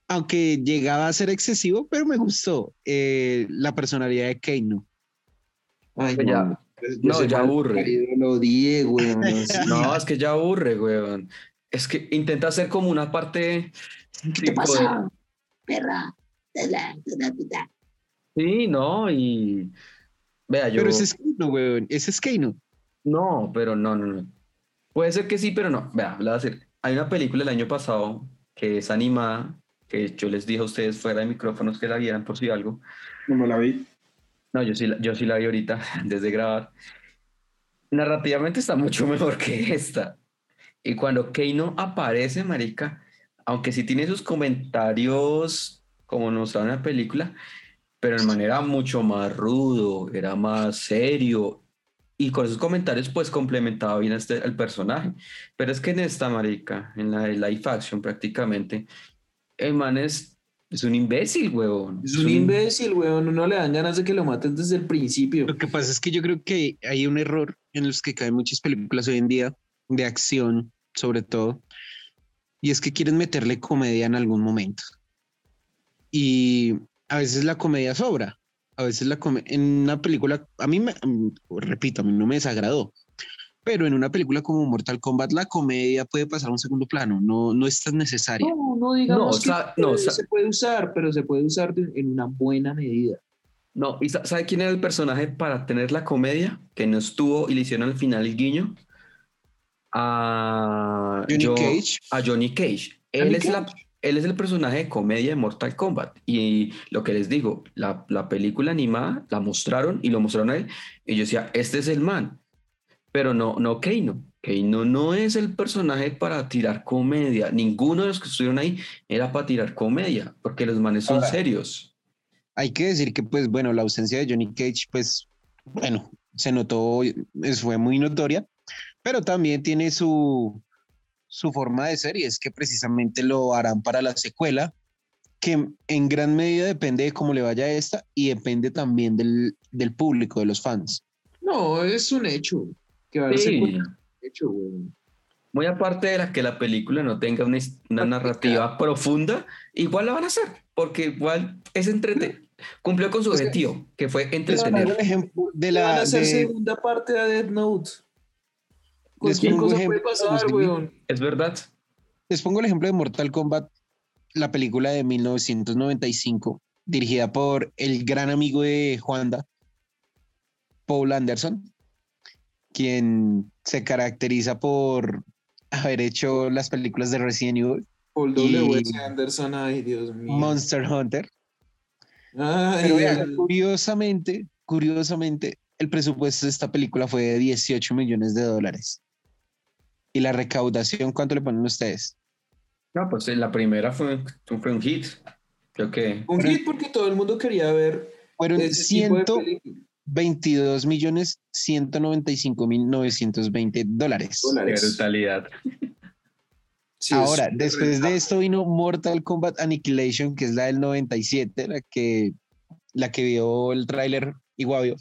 aunque llegaba a ser excesivo, pero me gustó eh, la personalidad de Keino. ay, Ya- no, ya aburre. Lo odié, güey. no es que ya aburre, weón. es que intenta hacer como una parte. ¿Qué te tipo de- pasa? Perra. Sí, no, y. Vea, yo. Pero ese es Keino, weón. Ese es Keino. No, pero no, no, no. Puede ser que sí, pero no. Vea, le voy a decir. Hay una película el año pasado que es animada, que yo les dije a ustedes fuera de micrófonos que la vieran por si algo. No me la vi. No, yo sí, la- yo sí la vi ahorita, [LAUGHS] desde grabar. Narrativamente está mucho [LAUGHS] mejor que esta. Y cuando Keino aparece, marica, aunque sí tiene sus comentarios como nos mostraron en la película, pero de manera mucho más rudo, era más serio. Y con esos comentarios, pues complementaba bien este, el personaje. Pero es que en esta, marica, en la de live action prácticamente, el man es, es un imbécil, huevón. Es un imbécil, weón. Uno le dan ganas de que lo maten desde el principio. Lo que pasa es que yo creo que hay un error en los que caen muchas películas hoy en día, de acción sobre todo, y es que quieren meterle comedia en algún momento. Y a veces la comedia sobra, a veces la comedia, en una película, a mí me, repito, a mí no me desagradó, pero en una película como Mortal Kombat la comedia puede pasar a un segundo plano, no, no es tan necesaria. No, no digamos No, que sa- no, sa- se puede usar, pero se puede usar de- en una buena medida. No, ¿y sa- sabe quién era el personaje para tener la comedia? Que no estuvo y le hicieron al final el guiño. A Johnny Jo- Cage. A Johnny Cage. Él Johnny es, la, él es el personaje de comedia de Mortal Kombat. Y lo que les digo, la, la película animada la mostraron y lo mostraron a él. Y yo decía, este es el man. Pero no, no Keino. Keino no es el personaje para tirar comedia. Ninguno de los que estuvieron ahí era para tirar comedia, porque los manes son Ahora, serios. Hay que decir que, pues, bueno, la ausencia de Johnny Cage, pues, bueno, se notó, es- fue muy notoria, pero también tiene su, su forma de ser y es que precisamente lo harán para la secuela, que en gran medida depende de cómo le vaya a esta y depende también del, del público, de los fans. No, es un hecho. Que va a ser Sí. hecho. Muy aparte de la que la película no tenga una, una narrativa profunda, igual la van a hacer, porque igual es entrete. Cumplió con su objetivo, que fue entretener. de Le van a la... hacer de- segunda parte a Death Note. Cualquier pongo cosa ejemplo puede de los pasar, de- weón. Es verdad. Les pongo el ejemplo de Mortal Kombat, la película de 1995, dirigida por el gran amigo de Juanda, Paul Anderson, quien se caracteriza por haber hecho las películas de Resident Evil, Paul W. Y- Anderson, ay, Dios mío. Monster Hunter. Ay, Pero vean, el- curiosamente, curiosamente, el presupuesto de esta película fue de 18 millones de dólares. ¿Y la recaudación cuánto le ponen ustedes? No, pues la primera fue, fue un hit. Creo que. un hit porque todo el mundo quería ver Fueron ese tipo de 100 películas. 22 millones 195 mil 920 dólares. Brutalidad. Sí, Ahora, es después de esto vino Mortal Kombat Annihilation, que es la del 97, la que, la que vio el tráiler Iguavio.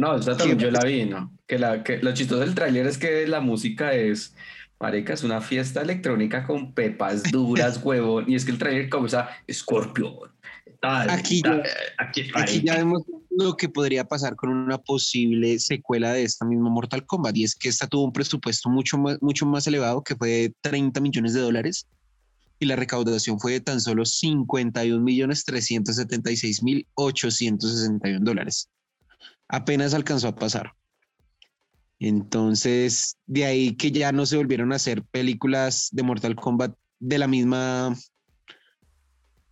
No, esa también yo la vi, ¿no? Que, la, que lo chistoso del tráiler es que la música es. Marica, es una fiesta electrónica con pepas duras, [LAUGHS] huevón. Y es que el tráiler comienza Scorpion. Tal, Aquí ya- aquí, Aquí ya vemos lo que podría pasar con una posible secuela de esta misma Mortal Kombat, y es que esta tuvo un presupuesto mucho más, mucho más elevado, que fue de 30 millones de dólares, y la recaudación fue de tan solo 51 millones 376 mil 861 dólares. Apenas alcanzó a pasar. Entonces, de ahí que ya no se volvieron a hacer películas de Mortal Kombat de la misma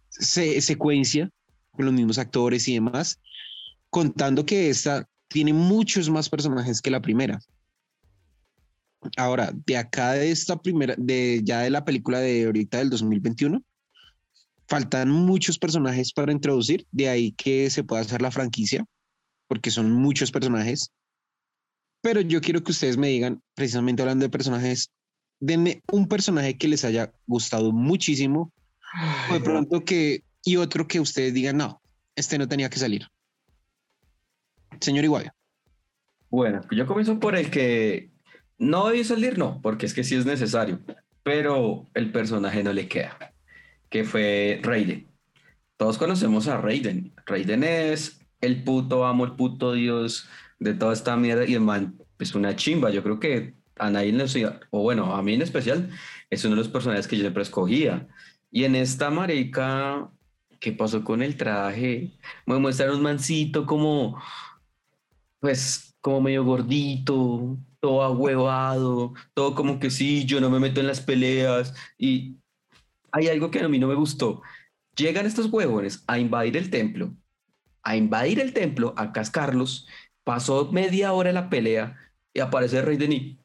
se- secuencia, con los mismos actores y demás, contando que esta tiene muchos más personajes que la primera. Ahora, de acá de esta primera, de ya de la película de ahorita del 2021, faltan muchos personajes para introducir, de ahí que se pueda hacer la franquicia, porque son muchos personajes. Pero yo quiero que ustedes me digan, precisamente hablando de personajes, denme un personaje que les haya gustado muchísimo, o de pronto que, y otro que ustedes digan, no, este no tenía que salir. Señor Iguayo. Bueno, yo comienzo por el que no debe salir, no, porque es que sí es necesario, pero el personaje no le queda, que fue Raiden. Todos conocemos a Raiden. Raiden es el puto amo, el puto dios de toda esta mierda y el man es una chimba. Yo creo que a nadie, los- o bueno, a mí en especial, es uno de los personajes que yo siempre escogía. Y en esta marica, ¿qué pasó con el traje? Me muestran un mancito como, pues, como medio gordito, todo ahuevado, todo como que sí, yo no me meto en las peleas. Y hay algo que a mí no me gustó. Llegan estos huevones a invadir el templo, a invadir el templo, a cascarlos. Pasó media hora la pelea y aparece el rey Denis.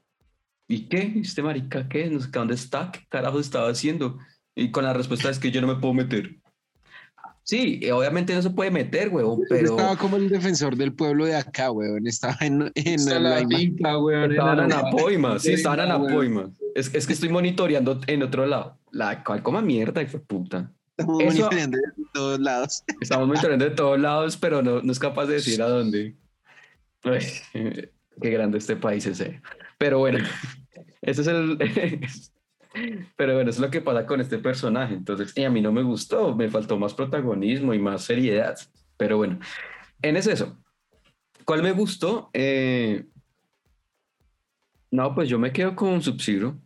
¿Y qué? ¿Este marica qué? No sé dónde está, qué carajo estaba haciendo. Y con la respuesta es que yo no me puedo meter. Sí, y obviamente no se puede meter, huevón, pero Estaba como el defensor del pueblo de acá, weón. Estaba en, en finca, weón. estaban en la- Apoima, sí, estaban en weón. Apoima. Es, es que estoy monitoreando en otro lado. La cual coma mierda, hijo de puta. Estamos Eso- monitoreando de todos lados. [LAUGHS] Estamos monitoreando de todos lados, pero no, no es capaz de decir a dónde. Ay, [LAUGHS] qué grande este país ese. Pero bueno, [LAUGHS] ese es el. Pero bueno, eso es lo que pasa con este personaje. Entonces, y a mí no me gustó, me faltó más protagonismo y más seriedad. Pero bueno, en es eso. ¿Cuál me gustó? Eh, no, pues yo me quedo con Sub-Zero.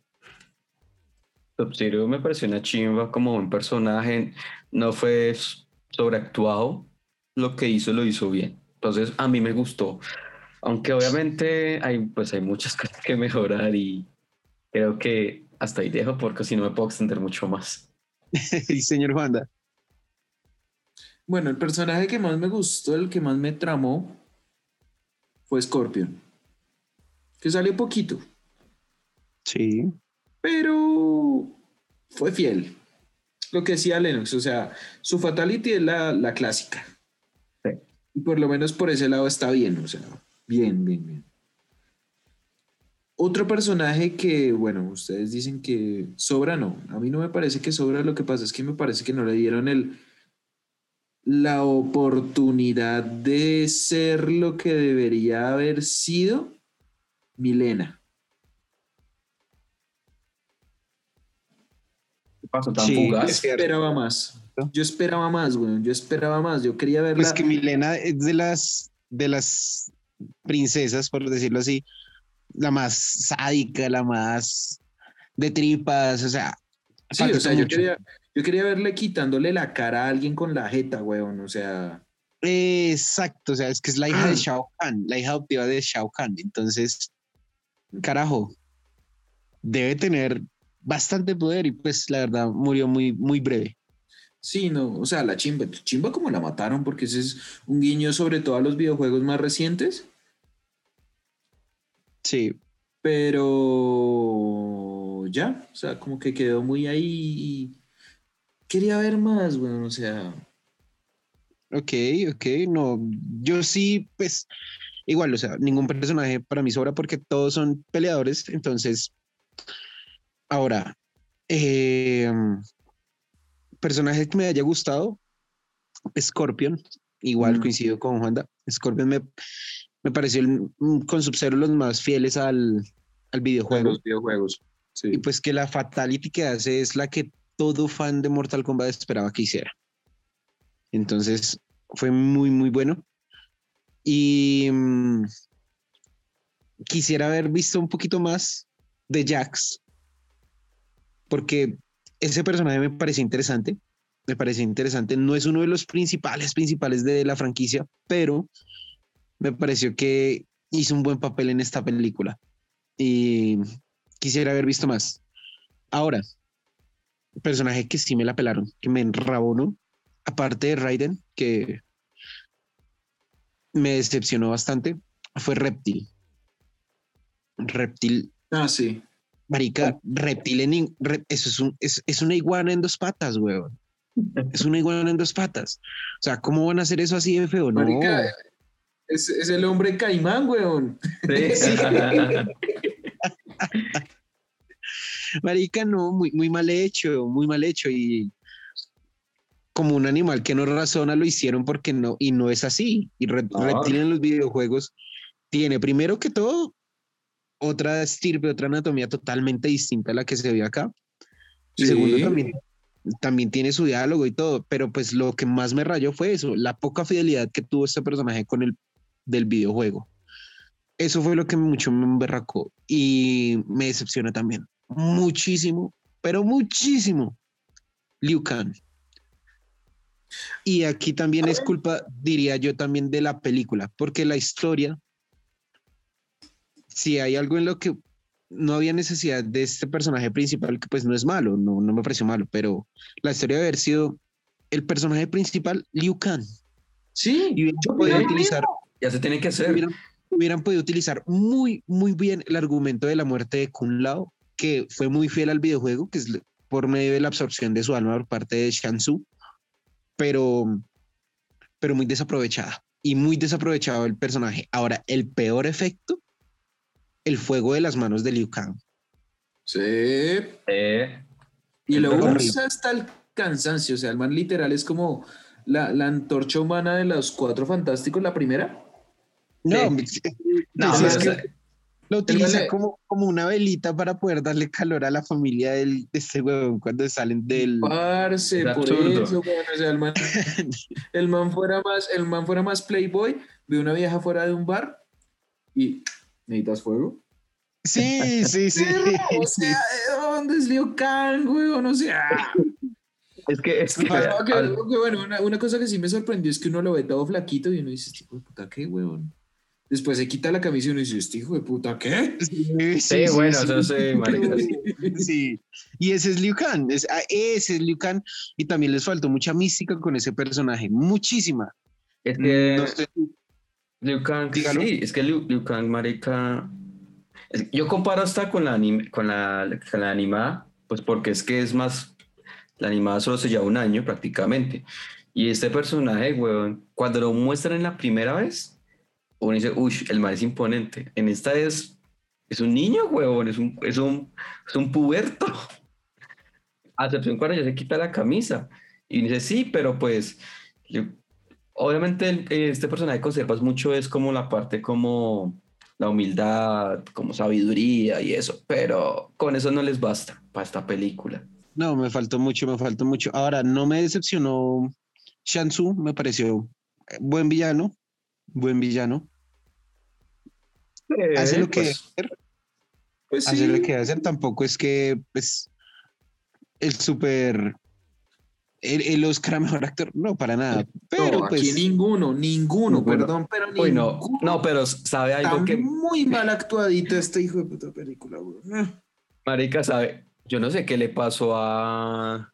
Sub-Zero me pareció una chimba como un personaje. No fue sobreactuado. Lo que hizo, lo hizo bien. Entonces, a mí me gustó. Aunque obviamente hay, pues hay muchas [LAUGHS] cosas que mejorar y creo que hasta ahí dejo porque si no me puedo extender mucho más. [LAUGHS] Y señor Juanda. Bueno, el personaje que más me gustó, el que más me tramó, fue Scorpion. Que salió poquito, Sí. Pero fue fiel. Lo que decía Lennox, o sea, su fatality es la, la clásica. Sí. Y por lo menos por ese lado está bien, o sea, bien, bien, bien. Otro personaje que, bueno, ustedes dicen que sobra, no. A mí no me parece que sobra, lo que pasa es que me parece que no le dieron el, la oportunidad de ser lo que debería haber sido Milena. Pasó tan Sí, esperaba más. Yo esperaba más, güey. Yo esperaba más. Yo quería verla. Pues que Milena es de las, de las princesas, por decirlo así, la más sádica, la más de tripas, o sea, Sí, o sea, yo quería, yo quería verle quitándole la cara a alguien con la jeta, weón. O sea, Exacto, o sea, es que es la hija Ah. de Shao Kahn, la hija adoptiva de Shao Kahn. Entonces, carajo, debe tener bastante poder y pues la verdad murió muy, muy breve. sí, no, o sea, la chimba, chimba como la mataron, porque ese es un guiño sobre todo a los videojuegos más recientes, Sí, pero ya, o sea, como que quedó muy ahí. Quería ver más, weón, o sea, ok, ok, no, yo sí, pues igual, o sea, ningún personaje para mí sobra porque todos son peleadores, entonces, ahora, eh, personaje que me haya gustado, Scorpion, igual Mm. coincido con Juanda, Scorpion me, me pareció el- mm, con Sub-Zero los más fieles al, al videojuego. los videojuegos. Sí. Y pues que la fatality que hace es la que todo fan de Mortal Kombat esperaba que hiciera. Entonces fue muy, muy bueno. Y mm, quisiera haber visto un poquito más de Jax, porque ese personaje me pareció interesante. Me pareció interesante. No es uno de los principales, principales de la franquicia, pero me pareció que hizo un buen papel en esta película. Y quisiera haber visto más. Ahora, personaje que sí me la pelaron, que me enrabonó, aparte de Raiden, que me decepcionó bastante, fue Reptil. Reptil, Ah, sí. Marica, Reptil en eso es, un, es, es una iguana en dos patas, weón. Es una iguana en dos patas. O sea, ¿cómo van a hacer eso así de feo? No. Marica, es, es el hombre caimán, weón. [LAUGHS] [LAUGHS] Marica, no, muy, muy mal hecho, muy mal hecho. Y como un animal que no razona, lo hicieron porque no, y no es así. Y Rep-. Reptil en los videojuegos tiene, primero que todo, otra estirpe, otra anatomía totalmente distinta a la que se ve acá. Sí. segundo, también, también tiene su diálogo y todo, pero pues lo que más me rayó fue eso, la poca fidelidad que tuvo este personaje con el del videojuego. Eso fue lo que mucho me emberracó y me decepcionó también. Muchísimo, pero muchísimo. Liu Kang. Y aquí también es culpa, diría yo, también de la película, porque la historia, si hay algo en lo que no había necesidad de este personaje principal, que pues no es malo, no, no me pareció malo, pero la historia debe haber sido el personaje principal, Liu Kang. Sí, Y hubieran utilizar, Ya se tiene que hacer. hubieran, hubieran podido utilizar muy, muy bien el argumento de la muerte de Kun Lao, que fue muy fiel al videojuego, que es por medio de la absorción de su alma por parte de Shansu, pero, pero muy desaprovechada y muy desaprovechado el personaje. Ahora, el peor efecto, el fuego de las manos de Liu Kang. Sí. Eh, Y lo usa hasta el cansancio. O sea, el man literal es como la, la antorcha humana de los cuatro fantásticos, la primera. No, Sí. no, sí, pero, es que sea, lo utiliza vale- como, como una velita para poder darle calor a la familia del, de este huevón cuando salen del... Parce, por absurdo. eso, weón, o sea, el man, [LAUGHS] el man fuera más, el man fuera más playboy, ve una vieja fuera de un bar y ¿necesitas fuego? Sí, sí, sí. O [LAUGHS] sí. sea, ¿de ¿dónde es Liu Kang, weón? O sea, [LAUGHS] es que, es que, que- al- que, bueno, una, una cosa que sí me sorprendió es que uno lo ve todo flaquito y uno dice, este hijo de puta, ¿qué, weón? Después se quita la camisa y uno dice, este hijo de puta, ¿qué? Sí, Sí, bueno, eso sí, marica, sí. [LAUGHS] Sí. Y ese es Liu Kang, es, ah, ese es Liu Kang. Y también les faltó mucha mística con ese personaje, muchísima. es que No sé, Liu Kang, Dígalo. sí, es que Liu, Liu Kang, marica, es- yo comparo hasta con la, anim- con, la, con la animada, pues porque es que es más, la animada solo se lleva un año prácticamente, y este personaje, weón, cuando lo muestran en la primera vez, uno dice, uy, el man es imponente, en esta es, es un niño, weón, es un, es un, es un puberto, a excepción cuando ya se quita la camisa, y dice, sí, pero pues, obviamente el- este personaje conservas mucho es como la parte como la humildad, como sabiduría y eso, pero con eso no les basta para esta película. no, me faltó mucho, me faltó mucho. Ahora, no me decepcionó Shansu, me pareció eh, buen villano, buen villano. Hace lo que debe pues, hacer, Pues hace sí, lo que debe hacer. Tampoco es que, pues, el súper, el, el Oscar a mejor actor, no, para nada. Pero, no, pues, aquí ninguno, ninguno, perdón, pero ninguno. uy, no, no, pero sabe algo Está que muy mal actuadita este hijo de puta película. Ah. Marica sabe, yo no sé qué le pasó a,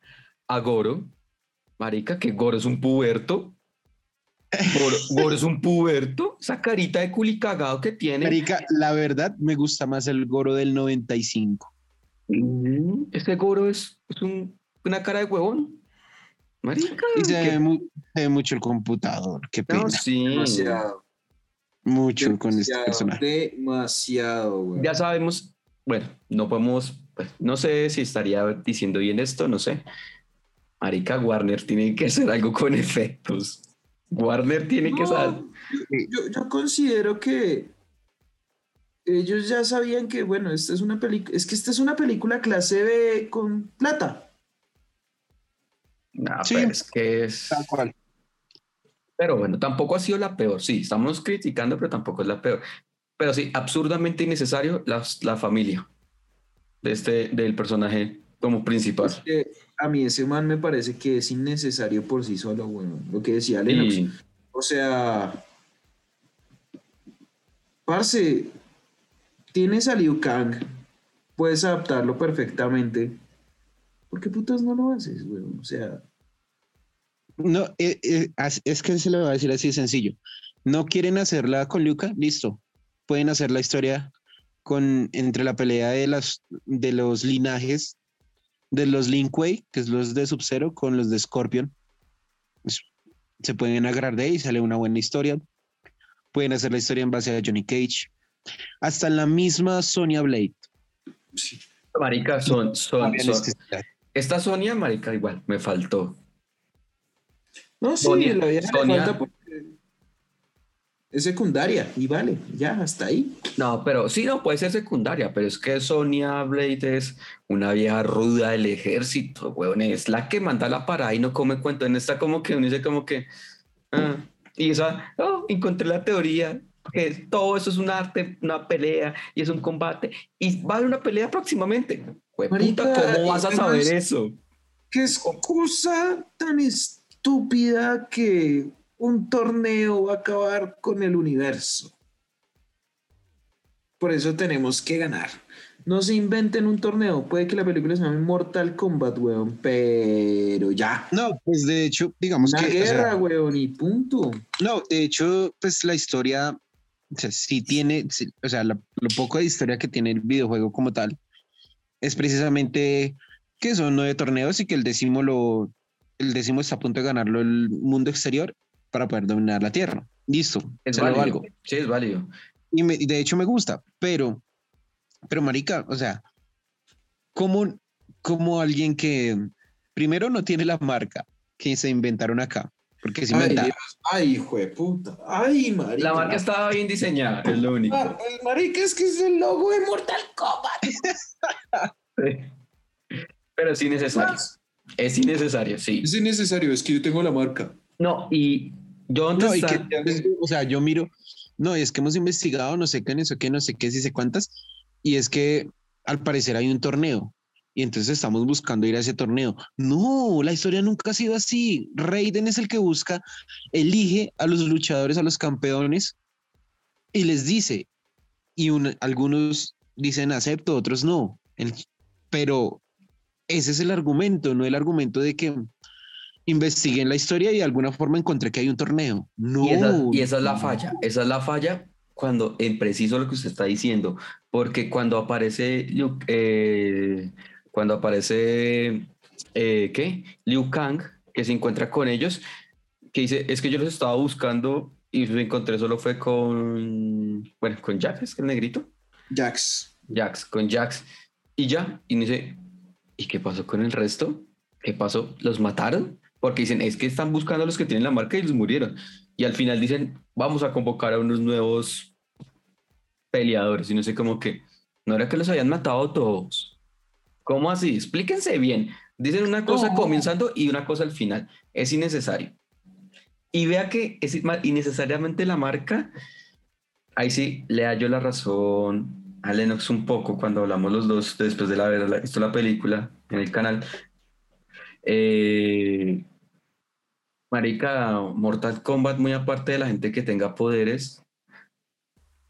a Goro. Marica, que Goro es un puberto. Goro, Goro es un puberto. Esa carita de culicagado que tiene. Marica, la verdad me gusta más el Goro del 95. Mm, Este Goro es, es un- una cara de huevón. Marica. Y se ve, mu- se ve mucho el computador, qué pena. no, sí. Demasiado. mucho con este personaje. Demasiado, weón. Ya sabemos, bueno, no podemos, pues, no sé si estaría diciendo bien esto, no sé. Marica, Warner tiene que hacer algo con efectos. Warner tiene que saber. yo, yo considero que ellos ya sabían que, bueno, esta es una película, es que esta es una película clase B con plata. No, Sí. pero es que es. Tal cual. Pero bueno, tampoco ha sido la peor. Sí, estamos criticando, pero tampoco es la peor. Pero sí, absurdamente innecesario la, la familia de este, del personaje como principal. Es que a mí ese man me parece que es innecesario por sí solo, weón. Lo que decía Lennox. Y, O sea, parce, tienes a Liu Kang, puedes adaptarlo perfectamente. ¿Por qué putas no lo haces, weón? O sea, No, eh, eh, es que se le va a decir así de sencillo. No quieren hacerla con Luca, listo. Pueden hacer la historia con entre la pelea de las de los linajes de los Lin Kuei, que es los de Sub-Zero, con los de Scorpion. Se pueden agarrar de ahí y sale una buena historia. Pueden hacer la historia en base a Johnny Cage. Hasta la misma Sonya Blade. marica, son, son, son-. Esta Sonia, marica, igual, me faltó. no, sí, Sonia- la vieja Sonia- falta porque es secundaria y vale, ya, hasta ahí. No, pero sí, no, puede ser secundaria, pero es que Sonia Blade es una vieja ruda del ejército, weón, es la que manda la parada y no come cuento. En esta como que uno dice como que, ah, y esa, oh, encontré la teoría, que todo eso es un arte, una pelea y es un combate y va a haber una pelea próximamente. Marica, puta, ¿cómo vas a saber eso? Qué excusa tan estúpida que un torneo va a acabar con el universo. Por eso tenemos que ganar. No se inventen un torneo. Puede que la película se llame Mortal Kombat, weón, pero ya. No, pues de hecho, digamos Una que. o sea, guerra, weón, y punto. No, de hecho, pues la historia, o sea, sí tiene, sí, o sea, lo poco de historia que tiene el videojuego como tal, es precisamente que son nueve torneos y que el décimo lo, el décimo está a punto de ganarlo el mundo exterior para poder dominar la Tierra. Listo, Es válido. valgo. Sí, es válido. Y, me- y de hecho me gusta, pero, pero marica, o sea, como, como alguien que primero no tiene la marca que se inventaron acá, porque Ay, inventada. Dios. Ay, hijo de puta. Ay, marica. La marca estaba bien diseñada, es lo único. Ah, el marica es que es el logo de Mortal Kombat. Pero es innecesario. Es innecesario, sí. Es innecesario, es que yo tengo la marca. No, y yo antes No, y que, estaba- o sea, yo miro, no, es que hemos investigado, no sé qué, no sé qué, no sé qué, si sé cuántas, y es que al parecer hay un torneo, y entonces estamos buscando ir a ese torneo. No, la historia nunca ha sido así. Raiden es el que busca, elige a los luchadores, a los campeones, y les dice, y un- algunos dicen acepto, otros no, El- pero ese es el argumento, no el argumento de que investigué en la historia y de alguna forma encontré que hay un torneo. No. Y esa, y esa es la falla, esa es la falla cuando en preciso lo que usted está diciendo, porque cuando aparece eh, cuando aparece eh, ¿qué? Liu Kang, que se encuentra con ellos, que dice, es que yo los estaba buscando y lo encontré solo fue con, bueno, con Jax, es el negrito, Jax. Jax, con Jax, y ya, y dice, ¿y qué pasó con el resto? ¿Qué pasó? ¿Los mataron? Porque dicen, es que están buscando a los que tienen la marca y los murieron. Y al final dicen, vamos a convocar a unos nuevos peleadores. Y no sé cómo que, no era que los habían matado todos. ¿Cómo así? Explíquense bien. Dicen una cosa No. comenzando y una cosa al final. Es innecesario. Y vea que es innecesariamente la marca, ahí sí le hallo la razón a Lennox un poco cuando hablamos los dos después de haber visto la película en el canal. Eh, Marica, Mortal Kombat, muy aparte de la gente que tenga poderes,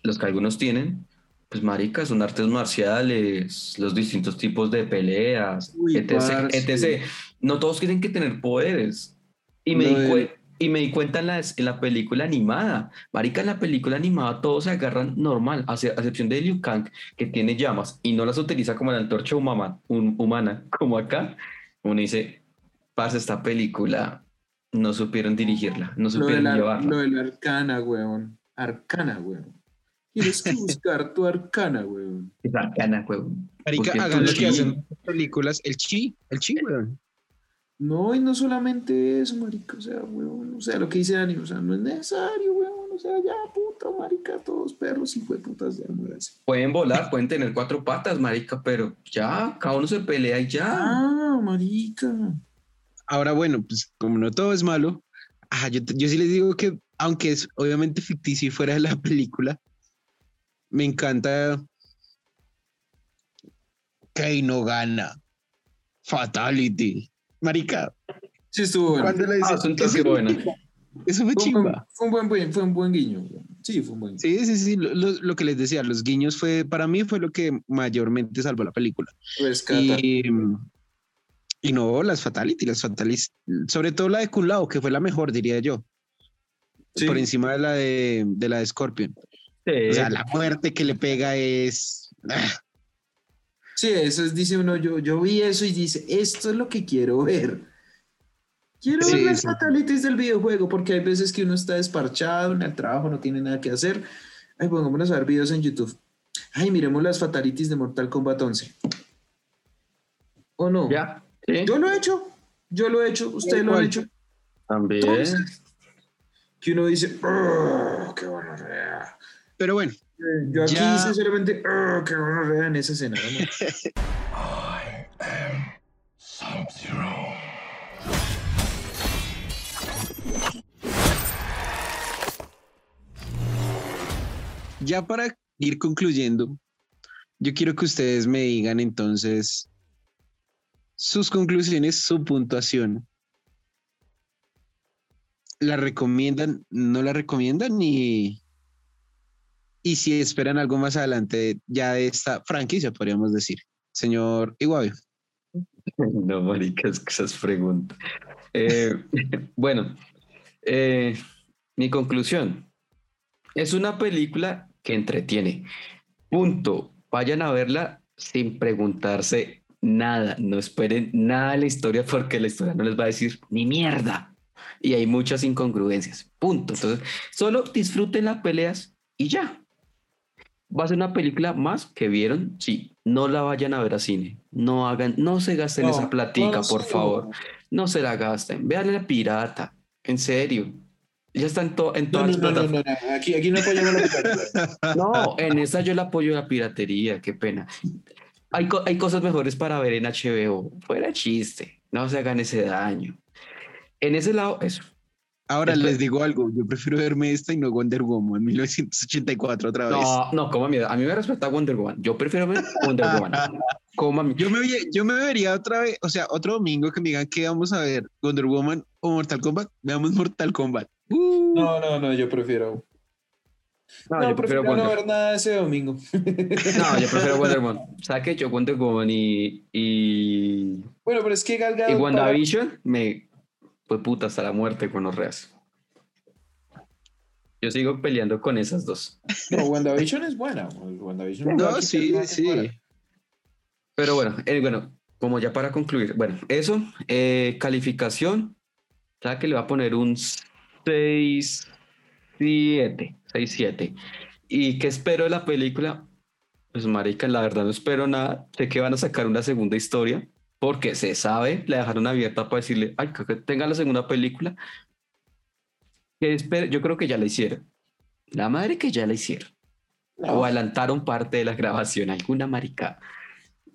los que algunos tienen, pues marica, son artes marciales, los distintos tipos de peleas, Uy, etc, parce. etc. No todos tienen que tener poderes. Y me, Lo di, del- y me di cuenta en la, en la película animada. Marica, en la película animada todos se agarran normal, a, ce- a excepción de Liu Kang, que tiene llamas y no las utiliza como la antorcha humana, un- [LAUGHS] humana como acá. Uno dice, parce, esta película no supieron dirigirla, no Lo supieron la, llevarla. lo de la arcana, weón. Arcana, weón. Tienes que buscar tu arcana, weón. Es bacana, huevón. Marica, hagan lo que hacen películas, el chi, el chi, weón. No, y no solamente eso, marica. O sea, weón. O sea, lo que dice Dani, o sea, no es necesario, weón. O sea, ya, puta, marica, todos perros y fue putas de muérase. Pueden volar, pueden tener cuatro patas, marica, pero ya, cada uno se pelea y ya. Ah, marica. Ahora, bueno, pues como no todo es malo, ajá, yo, yo sí les digo que, aunque es obviamente ficticio y fuera de la [LAUGHS] película, me encanta no gana. Fatality. Marica, Sí, estuvo bueno. cuando le dice, Ah, es un "¿Qué toque significa?". bueno. Eso fue Fue un, buen, chimba. fue, un buen, buen- fue un buen guiño. Sí, fue un buen guiño. Sí, sí, sí, lo, lo- lo que les decía, los guiños fue, para mí fue lo que mayormente salvó la película. Rescata. Y, y no, las Fatality, las Fatality, sobre todo la de Kun Lao, que fue la mejor, diría yo, Sí. por encima de la de, de la de Scorpion. Sí. O sea, la muerte que le pega es... ah, Sí, eso es, dice uno, yo, yo vi eso y dice, esto es lo que quiero ver. Quiero Sí, ver las sí. fatalities del videojuego, porque hay veces que uno está desparchado en el trabajo, no tiene nada que hacer. Ay, pongámonos a ver videos en YouTube. Ay, miremos las fatalities de Mortal Kombat 11. ¿O no? Ya, sí, Yo lo he hecho, yo lo he hecho, ustedes lo han ¿Cuál? hecho. también. Entonces, que uno dice, "Oh, qué gonorrea". Pero bueno, Yo aquí Ya. sinceramente, "Oh, qué gonorrea en esa escena. ¿no? [LAUGHS] Ya para ir concluyendo, yo quiero que ustedes me digan entonces sus conclusiones, su puntuación. ¿La recomiendan? ¿No la recomiendan? Y, y si esperan algo más adelante ya de esta franquicia, podríamos decir. Señor Iguavio. [LAUGHS] No, maricas, esas preguntas. Eh, [LAUGHS] bueno, eh, mi conclusión. Es una película que entretiene. Punto. Vayan a verla sin preguntarse nada. No esperen nada de la historia porque la historia no les va a decir ni mierda. Y hay muchas incongruencias. Punto. Entonces, solo disfruten las peleas y ya. Va a ser una película más que vieron. Sí, no la vayan a ver a cine. No hagan, no se gasten No, esa platica, no, por sí, favor. no. Se la gasten. Vean la pirata. En serio. Ya está en, to- en No, todas no, las no, no, plataformas. Aquí, aquí no apoyamos la [LAUGHS] película. No, en esa yo la apoyo la piratería, qué pena. Hay, co- hay cosas mejores para ver en HBO. Fuera chiste. No se hagan ese daño. En ese lado, eso. Ahora les digo algo, yo prefiero verme esta y no Wonder Woman 1984 otra vez. No, no, como a mí. A mí me respeta Wonder Woman. Yo prefiero ver Wonder Woman. Como a mí. Yo me, vi- yo me vería otra vez, o sea, otro domingo que me digan que vamos a ver Wonder Woman o Mortal Kombat, veamos Mortal Kombat. Uh, No, no, no, yo prefiero. No, No, yo prefiero prefiero no ver nada ese domingo. [LAUGHS] No, yo prefiero Wonder Woman. ¿Sabes qué? Yo Wonder Woman y, y, Bueno, pero es que Gal Gadot y para- WandaVision me fue puta hasta la muerte con los reas. Yo sigo peleando con esas dos. No, WandaVision es buena. WandaVision no, a sí, sí. buena. Pero bueno, eh, bueno, como ya para concluir, bueno, eso, eh, calificación, ¿sabes que le va a poner un 6, 7, 6, 7. ¿Y qué espero de la película? Pues marica, la verdad no espero nada. Sé que van a sacar una segunda historia, porque se sabe, la dejaron abierta para decirle, ay, que tenga la segunda película. Yo creo que ya la hicieron. La madre que ya la hicieron. No, O adelantaron parte de la grabación, alguna marica.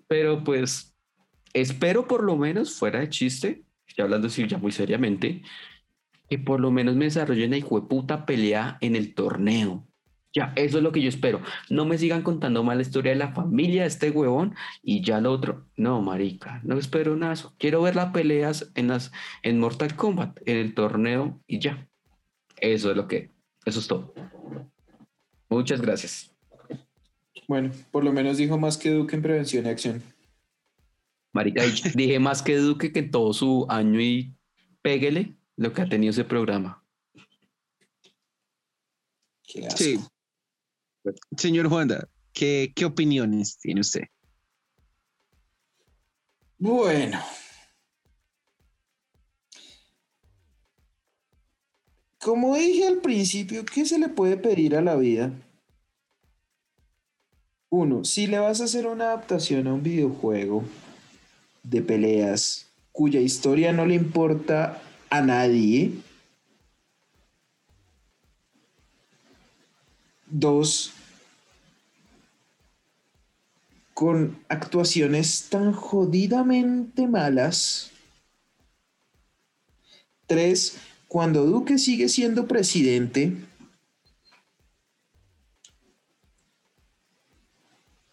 Pero pues espero por lo menos, fuera de chiste, estoy hablando así ya muy seriamente, que por lo menos me desarrollen la puta pelea en el torneo. Ya, eso es lo que yo espero. No me sigan contando mal la historia de la familia de este huevón y ya lo otro. No, marica, no espero nada eso. Quiero ver las peleas en, las, en Mortal Kombat, en el torneo y ya. Eso es lo que, eso es todo. Muchas gracias. Bueno, por lo menos dijo más que Duque en prevención y acción. Marica, dije- [LAUGHS] dije más que Duque que en todo su año y péguele lo que ha tenido ese programa. Qué asco. Sí. Señor Juanda, ¿qué, ¿qué opiniones tiene usted? Bueno. Como dije al principio, ¿qué se le puede pedir a la vida? Uno, si le vas a hacer una adaptación a un videojuego de peleas cuya historia no le importa a nadie. Dos, con actuaciones tan jodidamente malas. Tres, cuando Duque sigue siendo presidente.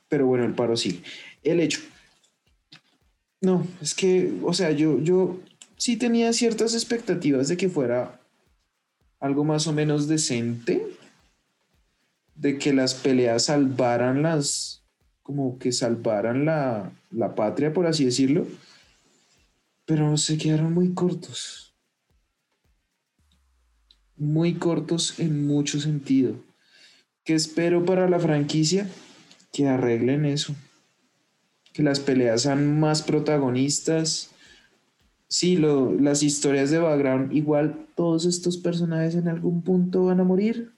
Pero bueno, el paro sí. El hecho. No, es que, o sea, yo, yo sí tenía ciertas expectativas de que fuera algo más o menos decente. De que las peleas salvaran las, como que salvaran la, la patria, por así decirlo, pero se quedaron muy cortos. Muy cortos en mucho sentido. ¿Qué espero para la franquicia? Que arreglen eso. Que las peleas sean más protagonistas. Sí, lo- las historias de background, igual todos estos personajes en algún punto van a morir.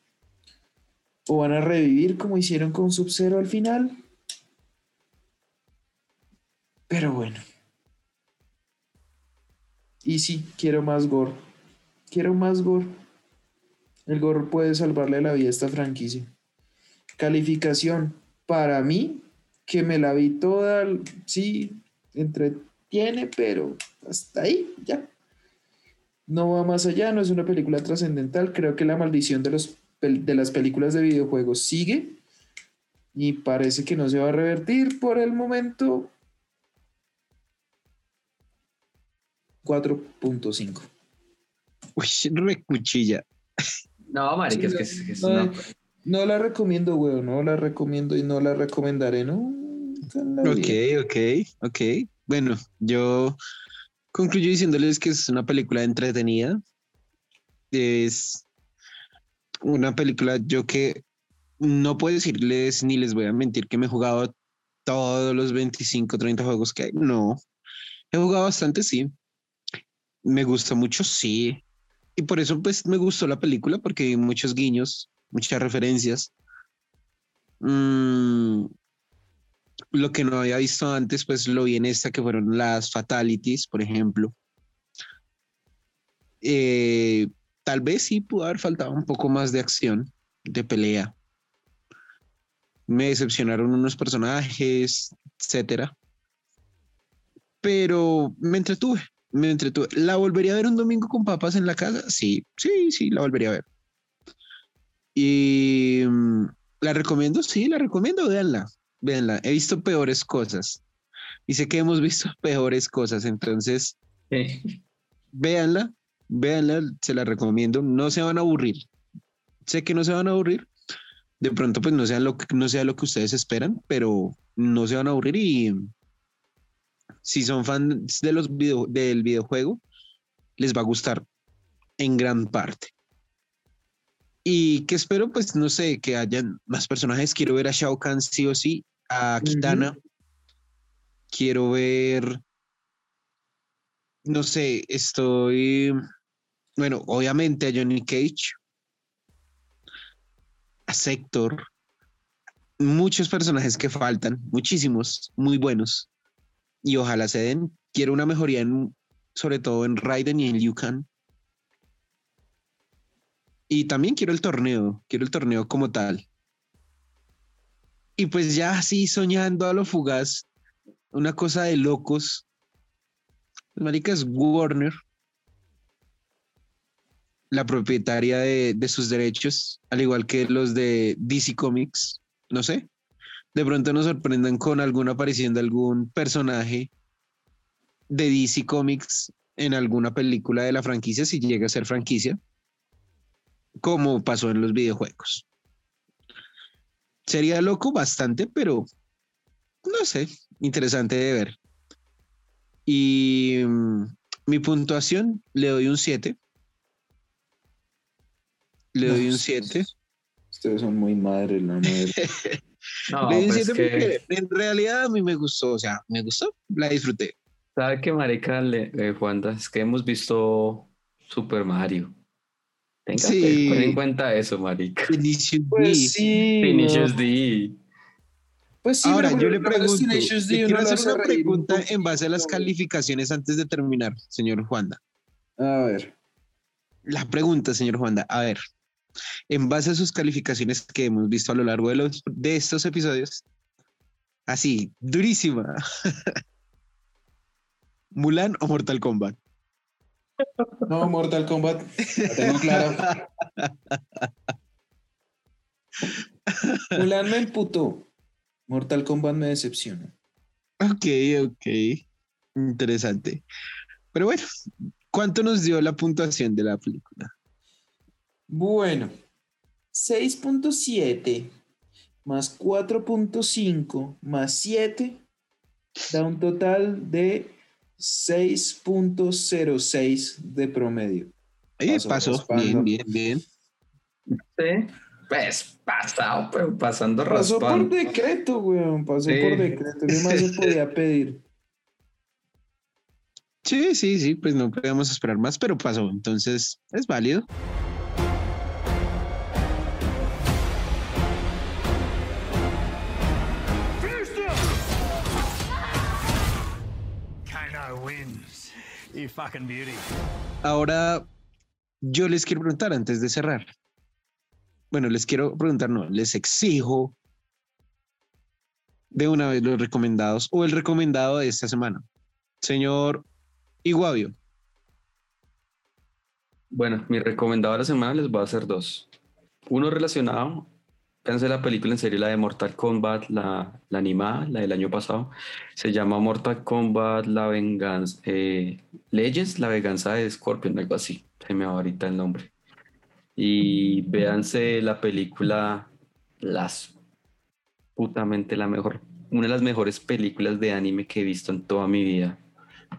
O van a revivir como hicieron con Sub-Zero al final. Pero bueno. Y sí, quiero más gore. Quiero más gore. El gore puede salvarle la vida a esta franquicia. Calificación. Para mí, que me la vi toda, sí, entretiene, pero hasta ahí, ya. No va más allá, no es una película trascendental. Creo que La Maldición de los de las películas de videojuegos sigue y parece que no se va a revertir por el momento. 4.5. Uy, recuchilla. No, marica, es que es, es No, una- no la recomiendo, weón. No la recomiendo y no la recomendaré en la Ok, vida. ok, ok. Bueno, yo concluyo diciéndoles que es una película entretenida. Es una película, yo que no puedo decirles ni les voy a mentir que me he jugado todos los 25, 30 juegos que hay. No. He jugado bastante, sí. Me gusta mucho, sí. Y por eso, pues, me gustó la película, porque hay muchos guiños, muchas referencias. Mm, lo que no había visto antes, pues lo vi en esta, que fueron las fatalities, por ejemplo. Eh, tal vez sí pudo haber faltado un poco más de acción, de pelea. Me decepcionaron unos personajes, etcétera. Pero me entretuve, me entretuve. ¿La volvería a ver un domingo con papas en la casa? Sí, sí, sí, la volvería a ver. Y mm, la recomiendo, sí, la recomiendo, véanla, véanla. He visto peores cosas. Y sé que hemos visto [LAUGHS] peores cosas, entonces Sí. véanla, véanla, se la recomiendo, no se van a aburrir. Sé que no se van a aburrir. De pronto, pues no sea lo que, no sea lo que ustedes esperan, pero no se van a aburrir y si son fans de los video, del videojuego, les va a gustar en gran parte. Y que espero, pues no sé, que hayan más personajes. Quiero ver a Shao Kahn sí o sí, a Kitana. Quiero ver no sé, estoy, bueno, obviamente a Johnny Cage, a Sector, muchos personajes que faltan, muchísimos, muy buenos, y ojalá se den. Quiero una mejoría en, sobre todo en Raiden y en Liu. Y también quiero el torneo, quiero el torneo como tal. Y pues ya así soñando a lo fugaz, una cosa de locos, marica es Warner, la propietaria de, de sus derechos, al igual que los de DC Comics, no sé. De pronto nos sorprendan con alguna aparición de algún personaje de DC Comics en alguna película de la franquicia, si llega a ser franquicia, como pasó en los videojuegos. Sería loco bastante, pero no sé, interesante de ver. Y mm, mi puntuación le doy un 7. Le doy un 7. Ustedes son muy madres, la madre. [LAUGHS] No, pues 7 que, porque en realidad a mí me gustó, o sea, me gustó, la disfruté. ¿sabe qué, marica, le, eh, Juanda? Es que hemos visto Super Mario. Tenga Sí. ten en cuenta eso, marica. [LAUGHS] Tenacious D. Pues sí. Tenacious no. D. Pues sí, Ahora, pero yo le menos pregunto, D le quiero hacer hace una un pregunta en base a las calificaciones antes de terminar, señor Juanda. A ver. La pregunta, señor Juanda, a ver, en base a sus calificaciones que hemos visto a lo largo de, los, de estos episodios, así, durísima. [LAUGHS] ¿Mulan o Mortal Kombat? No, Mortal Kombat. La tengo claro. [LAUGHS] Mulan me emputó. Mortal Kombat me decepciona. Ok, ok. Interesante. Pero bueno, ¿cuánto nos dio la puntuación de la película? Bueno, 6.7 más 4.5 más 7 da un total de 6.06 de promedio. Eh, Pasó, pasó, raspando. bien, bien, bien. Sí. Pues pasado, pero pasando Pasó por raspando. decreto, weón. Pasó Sí. por decreto. ¿Qué más se podía [LAUGHS] pedir? Sí, sí, sí, pues no podíamos esperar más, pero pasó, entonces es válido. Ahora, yo les quiero preguntar antes de cerrar. Bueno, les quiero preguntar, no, les exijo de una vez los recomendados o el recomendado de esta semana. Señor Iguavio, Bueno, mi recomendado de la semana les voy a hacer dos. uno relacionado, fíjense la película en serio, la de Mortal Kombat, la, la animada, la del año pasado, se llama Mortal Kombat, la venganza, eh, Leyes, la venganza de Scorpion, algo así, se me va ahorita el nombre. Y véanse la película, las putamente la mejor, una de las mejores películas de anime que he visto en toda mi vida.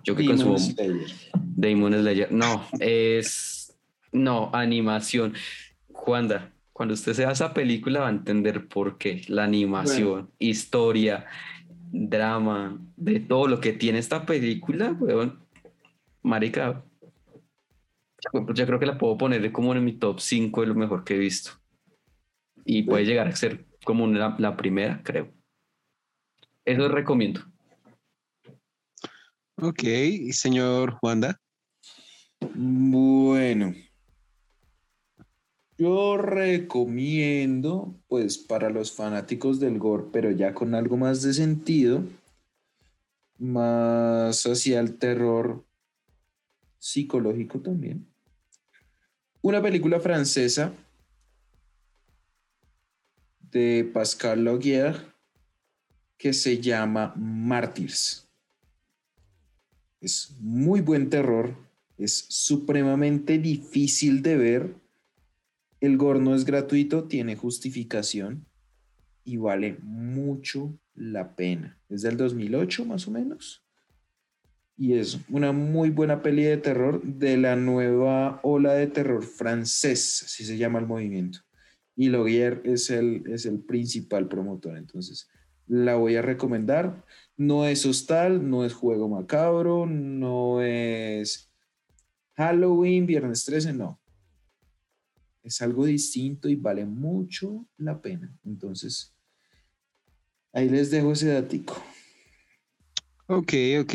Yo que Demon consumo Slayer. Demon Slayer. No, es. No, animación. Juanda, cuando usted se vea esa película va a entender por qué. La animación, historia, drama, de todo lo que tiene esta película, weón. Marica. Yo yo creo que la puedo poner como en mi top 5 de lo mejor que he visto. Y puede llegar a ser como una- la primera, creo. Eso les recomiendo. Ok, señor Juanda. Bueno. Yo recomiendo, pues para los fanáticos del gore, pero ya con algo más de sentido, más hacia el terror psicológico también. Una película francesa de Pascal Laugier que se llama Mártires. Es muy buen terror, es supremamente difícil de ver. El gore no es gratuito, tiene justificación y vale mucho la pena. Es del 2008 más o menos. Y es una muy buena peli de terror de la nueva ola de terror francés, así se llama el movimiento. Y Logier es el, es el principal promotor, entonces la voy a recomendar. No es hostal, no es juego macabro, no es Halloween, viernes 13, no. Es algo distinto y vale mucho la pena. Entonces, ahí les dejo ese datico. Ok, ok,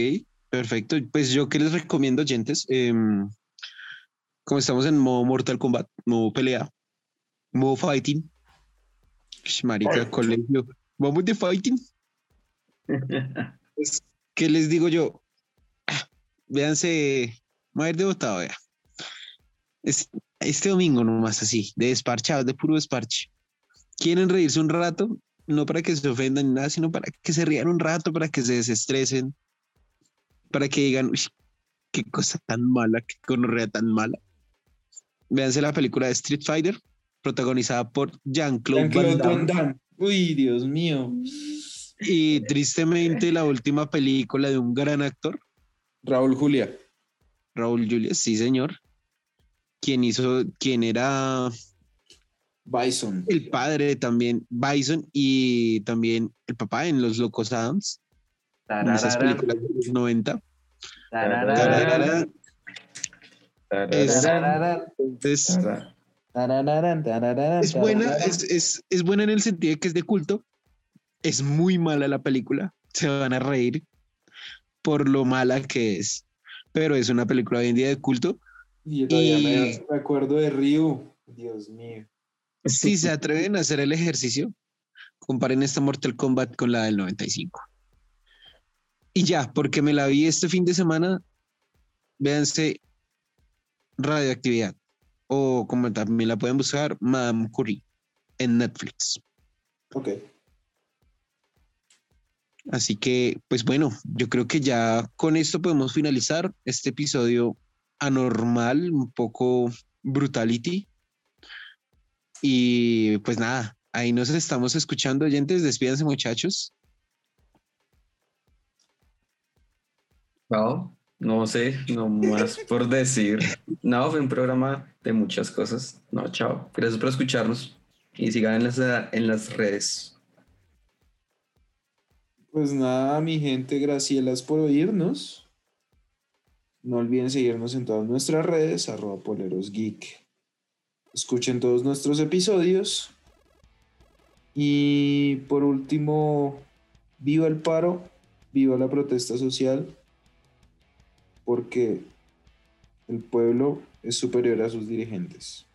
perfecto. Pues yo que les recomiendo, oyentes, Em, como estamos en modo Mortal Kombat, modo pelea, modo fighting. Marica, colegio. Vamos de fighting. [LAUGHS] Pues, ¿Qué les digo yo? Ah, Véanse, voy a ir de botado, vea. Es- este domingo nomás así, de desparchados, de puro desparche. ¿Quieren reírse un rato? No para que se ofendan ni nada, sino para que se rían un rato, para que se desestresen, para que digan, "Uy, qué cosa tan mala, qué gonorrea tan mala. Véanse la película de Street Fighter, protagonizada por Jean-Claude Jean-Claude Van Damme. Van Damme. Uy, Dios mío. Y tristemente la última película de un gran actor, Raúl Julia. Raúl Juliá, sí señor, quien hizo, quien era Bison. el padre también, Bison, y también el papá en Los Locos Adams, en esas películas de los 90. Tararara. Es- Entonces, es buena, es, es, es buena en el sentido de que es de culto. Es muy mala la película. Se van a reír por lo mala que es. Pero es una película hoy en día de culto. Y yo todavía y- me, acuerdo de Ryu. Dios mío. Si se atreven a hacer el ejercicio, comparen esta Mortal Kombat con la del 95. Y ya, porque me la vi este fin de semana, véanse Radioactividad. O como también la pueden buscar, Madame Curie en Netflix. Ok. Así que, pues bueno, yo creo que ya con esto podemos finalizar este episodio anormal, un poco brutality. Y pues nada, ahí nos estamos escuchando, oyentes. Despídanse, muchachos. No, no sé, no más por [LAUGHS] decir. No, fue un programa de muchas cosas. No, chao. Gracias por escucharnos y sigan en las, en las redes. Pues nada, mi gente, gracias por oírnos. No olviden seguirnos en todas nuestras redes, arroba poleros geek. Escuchen todos nuestros episodios. Y por último, viva el paro, viva la protesta social, porque el pueblo es superior a sus dirigentes.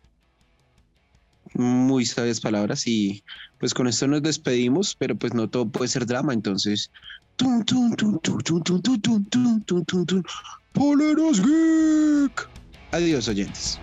Muy sabias palabras y pues con esto nos despedimos, pero pues no todo puede ser drama, entonces... Poleros Geek. Adiós oyentes.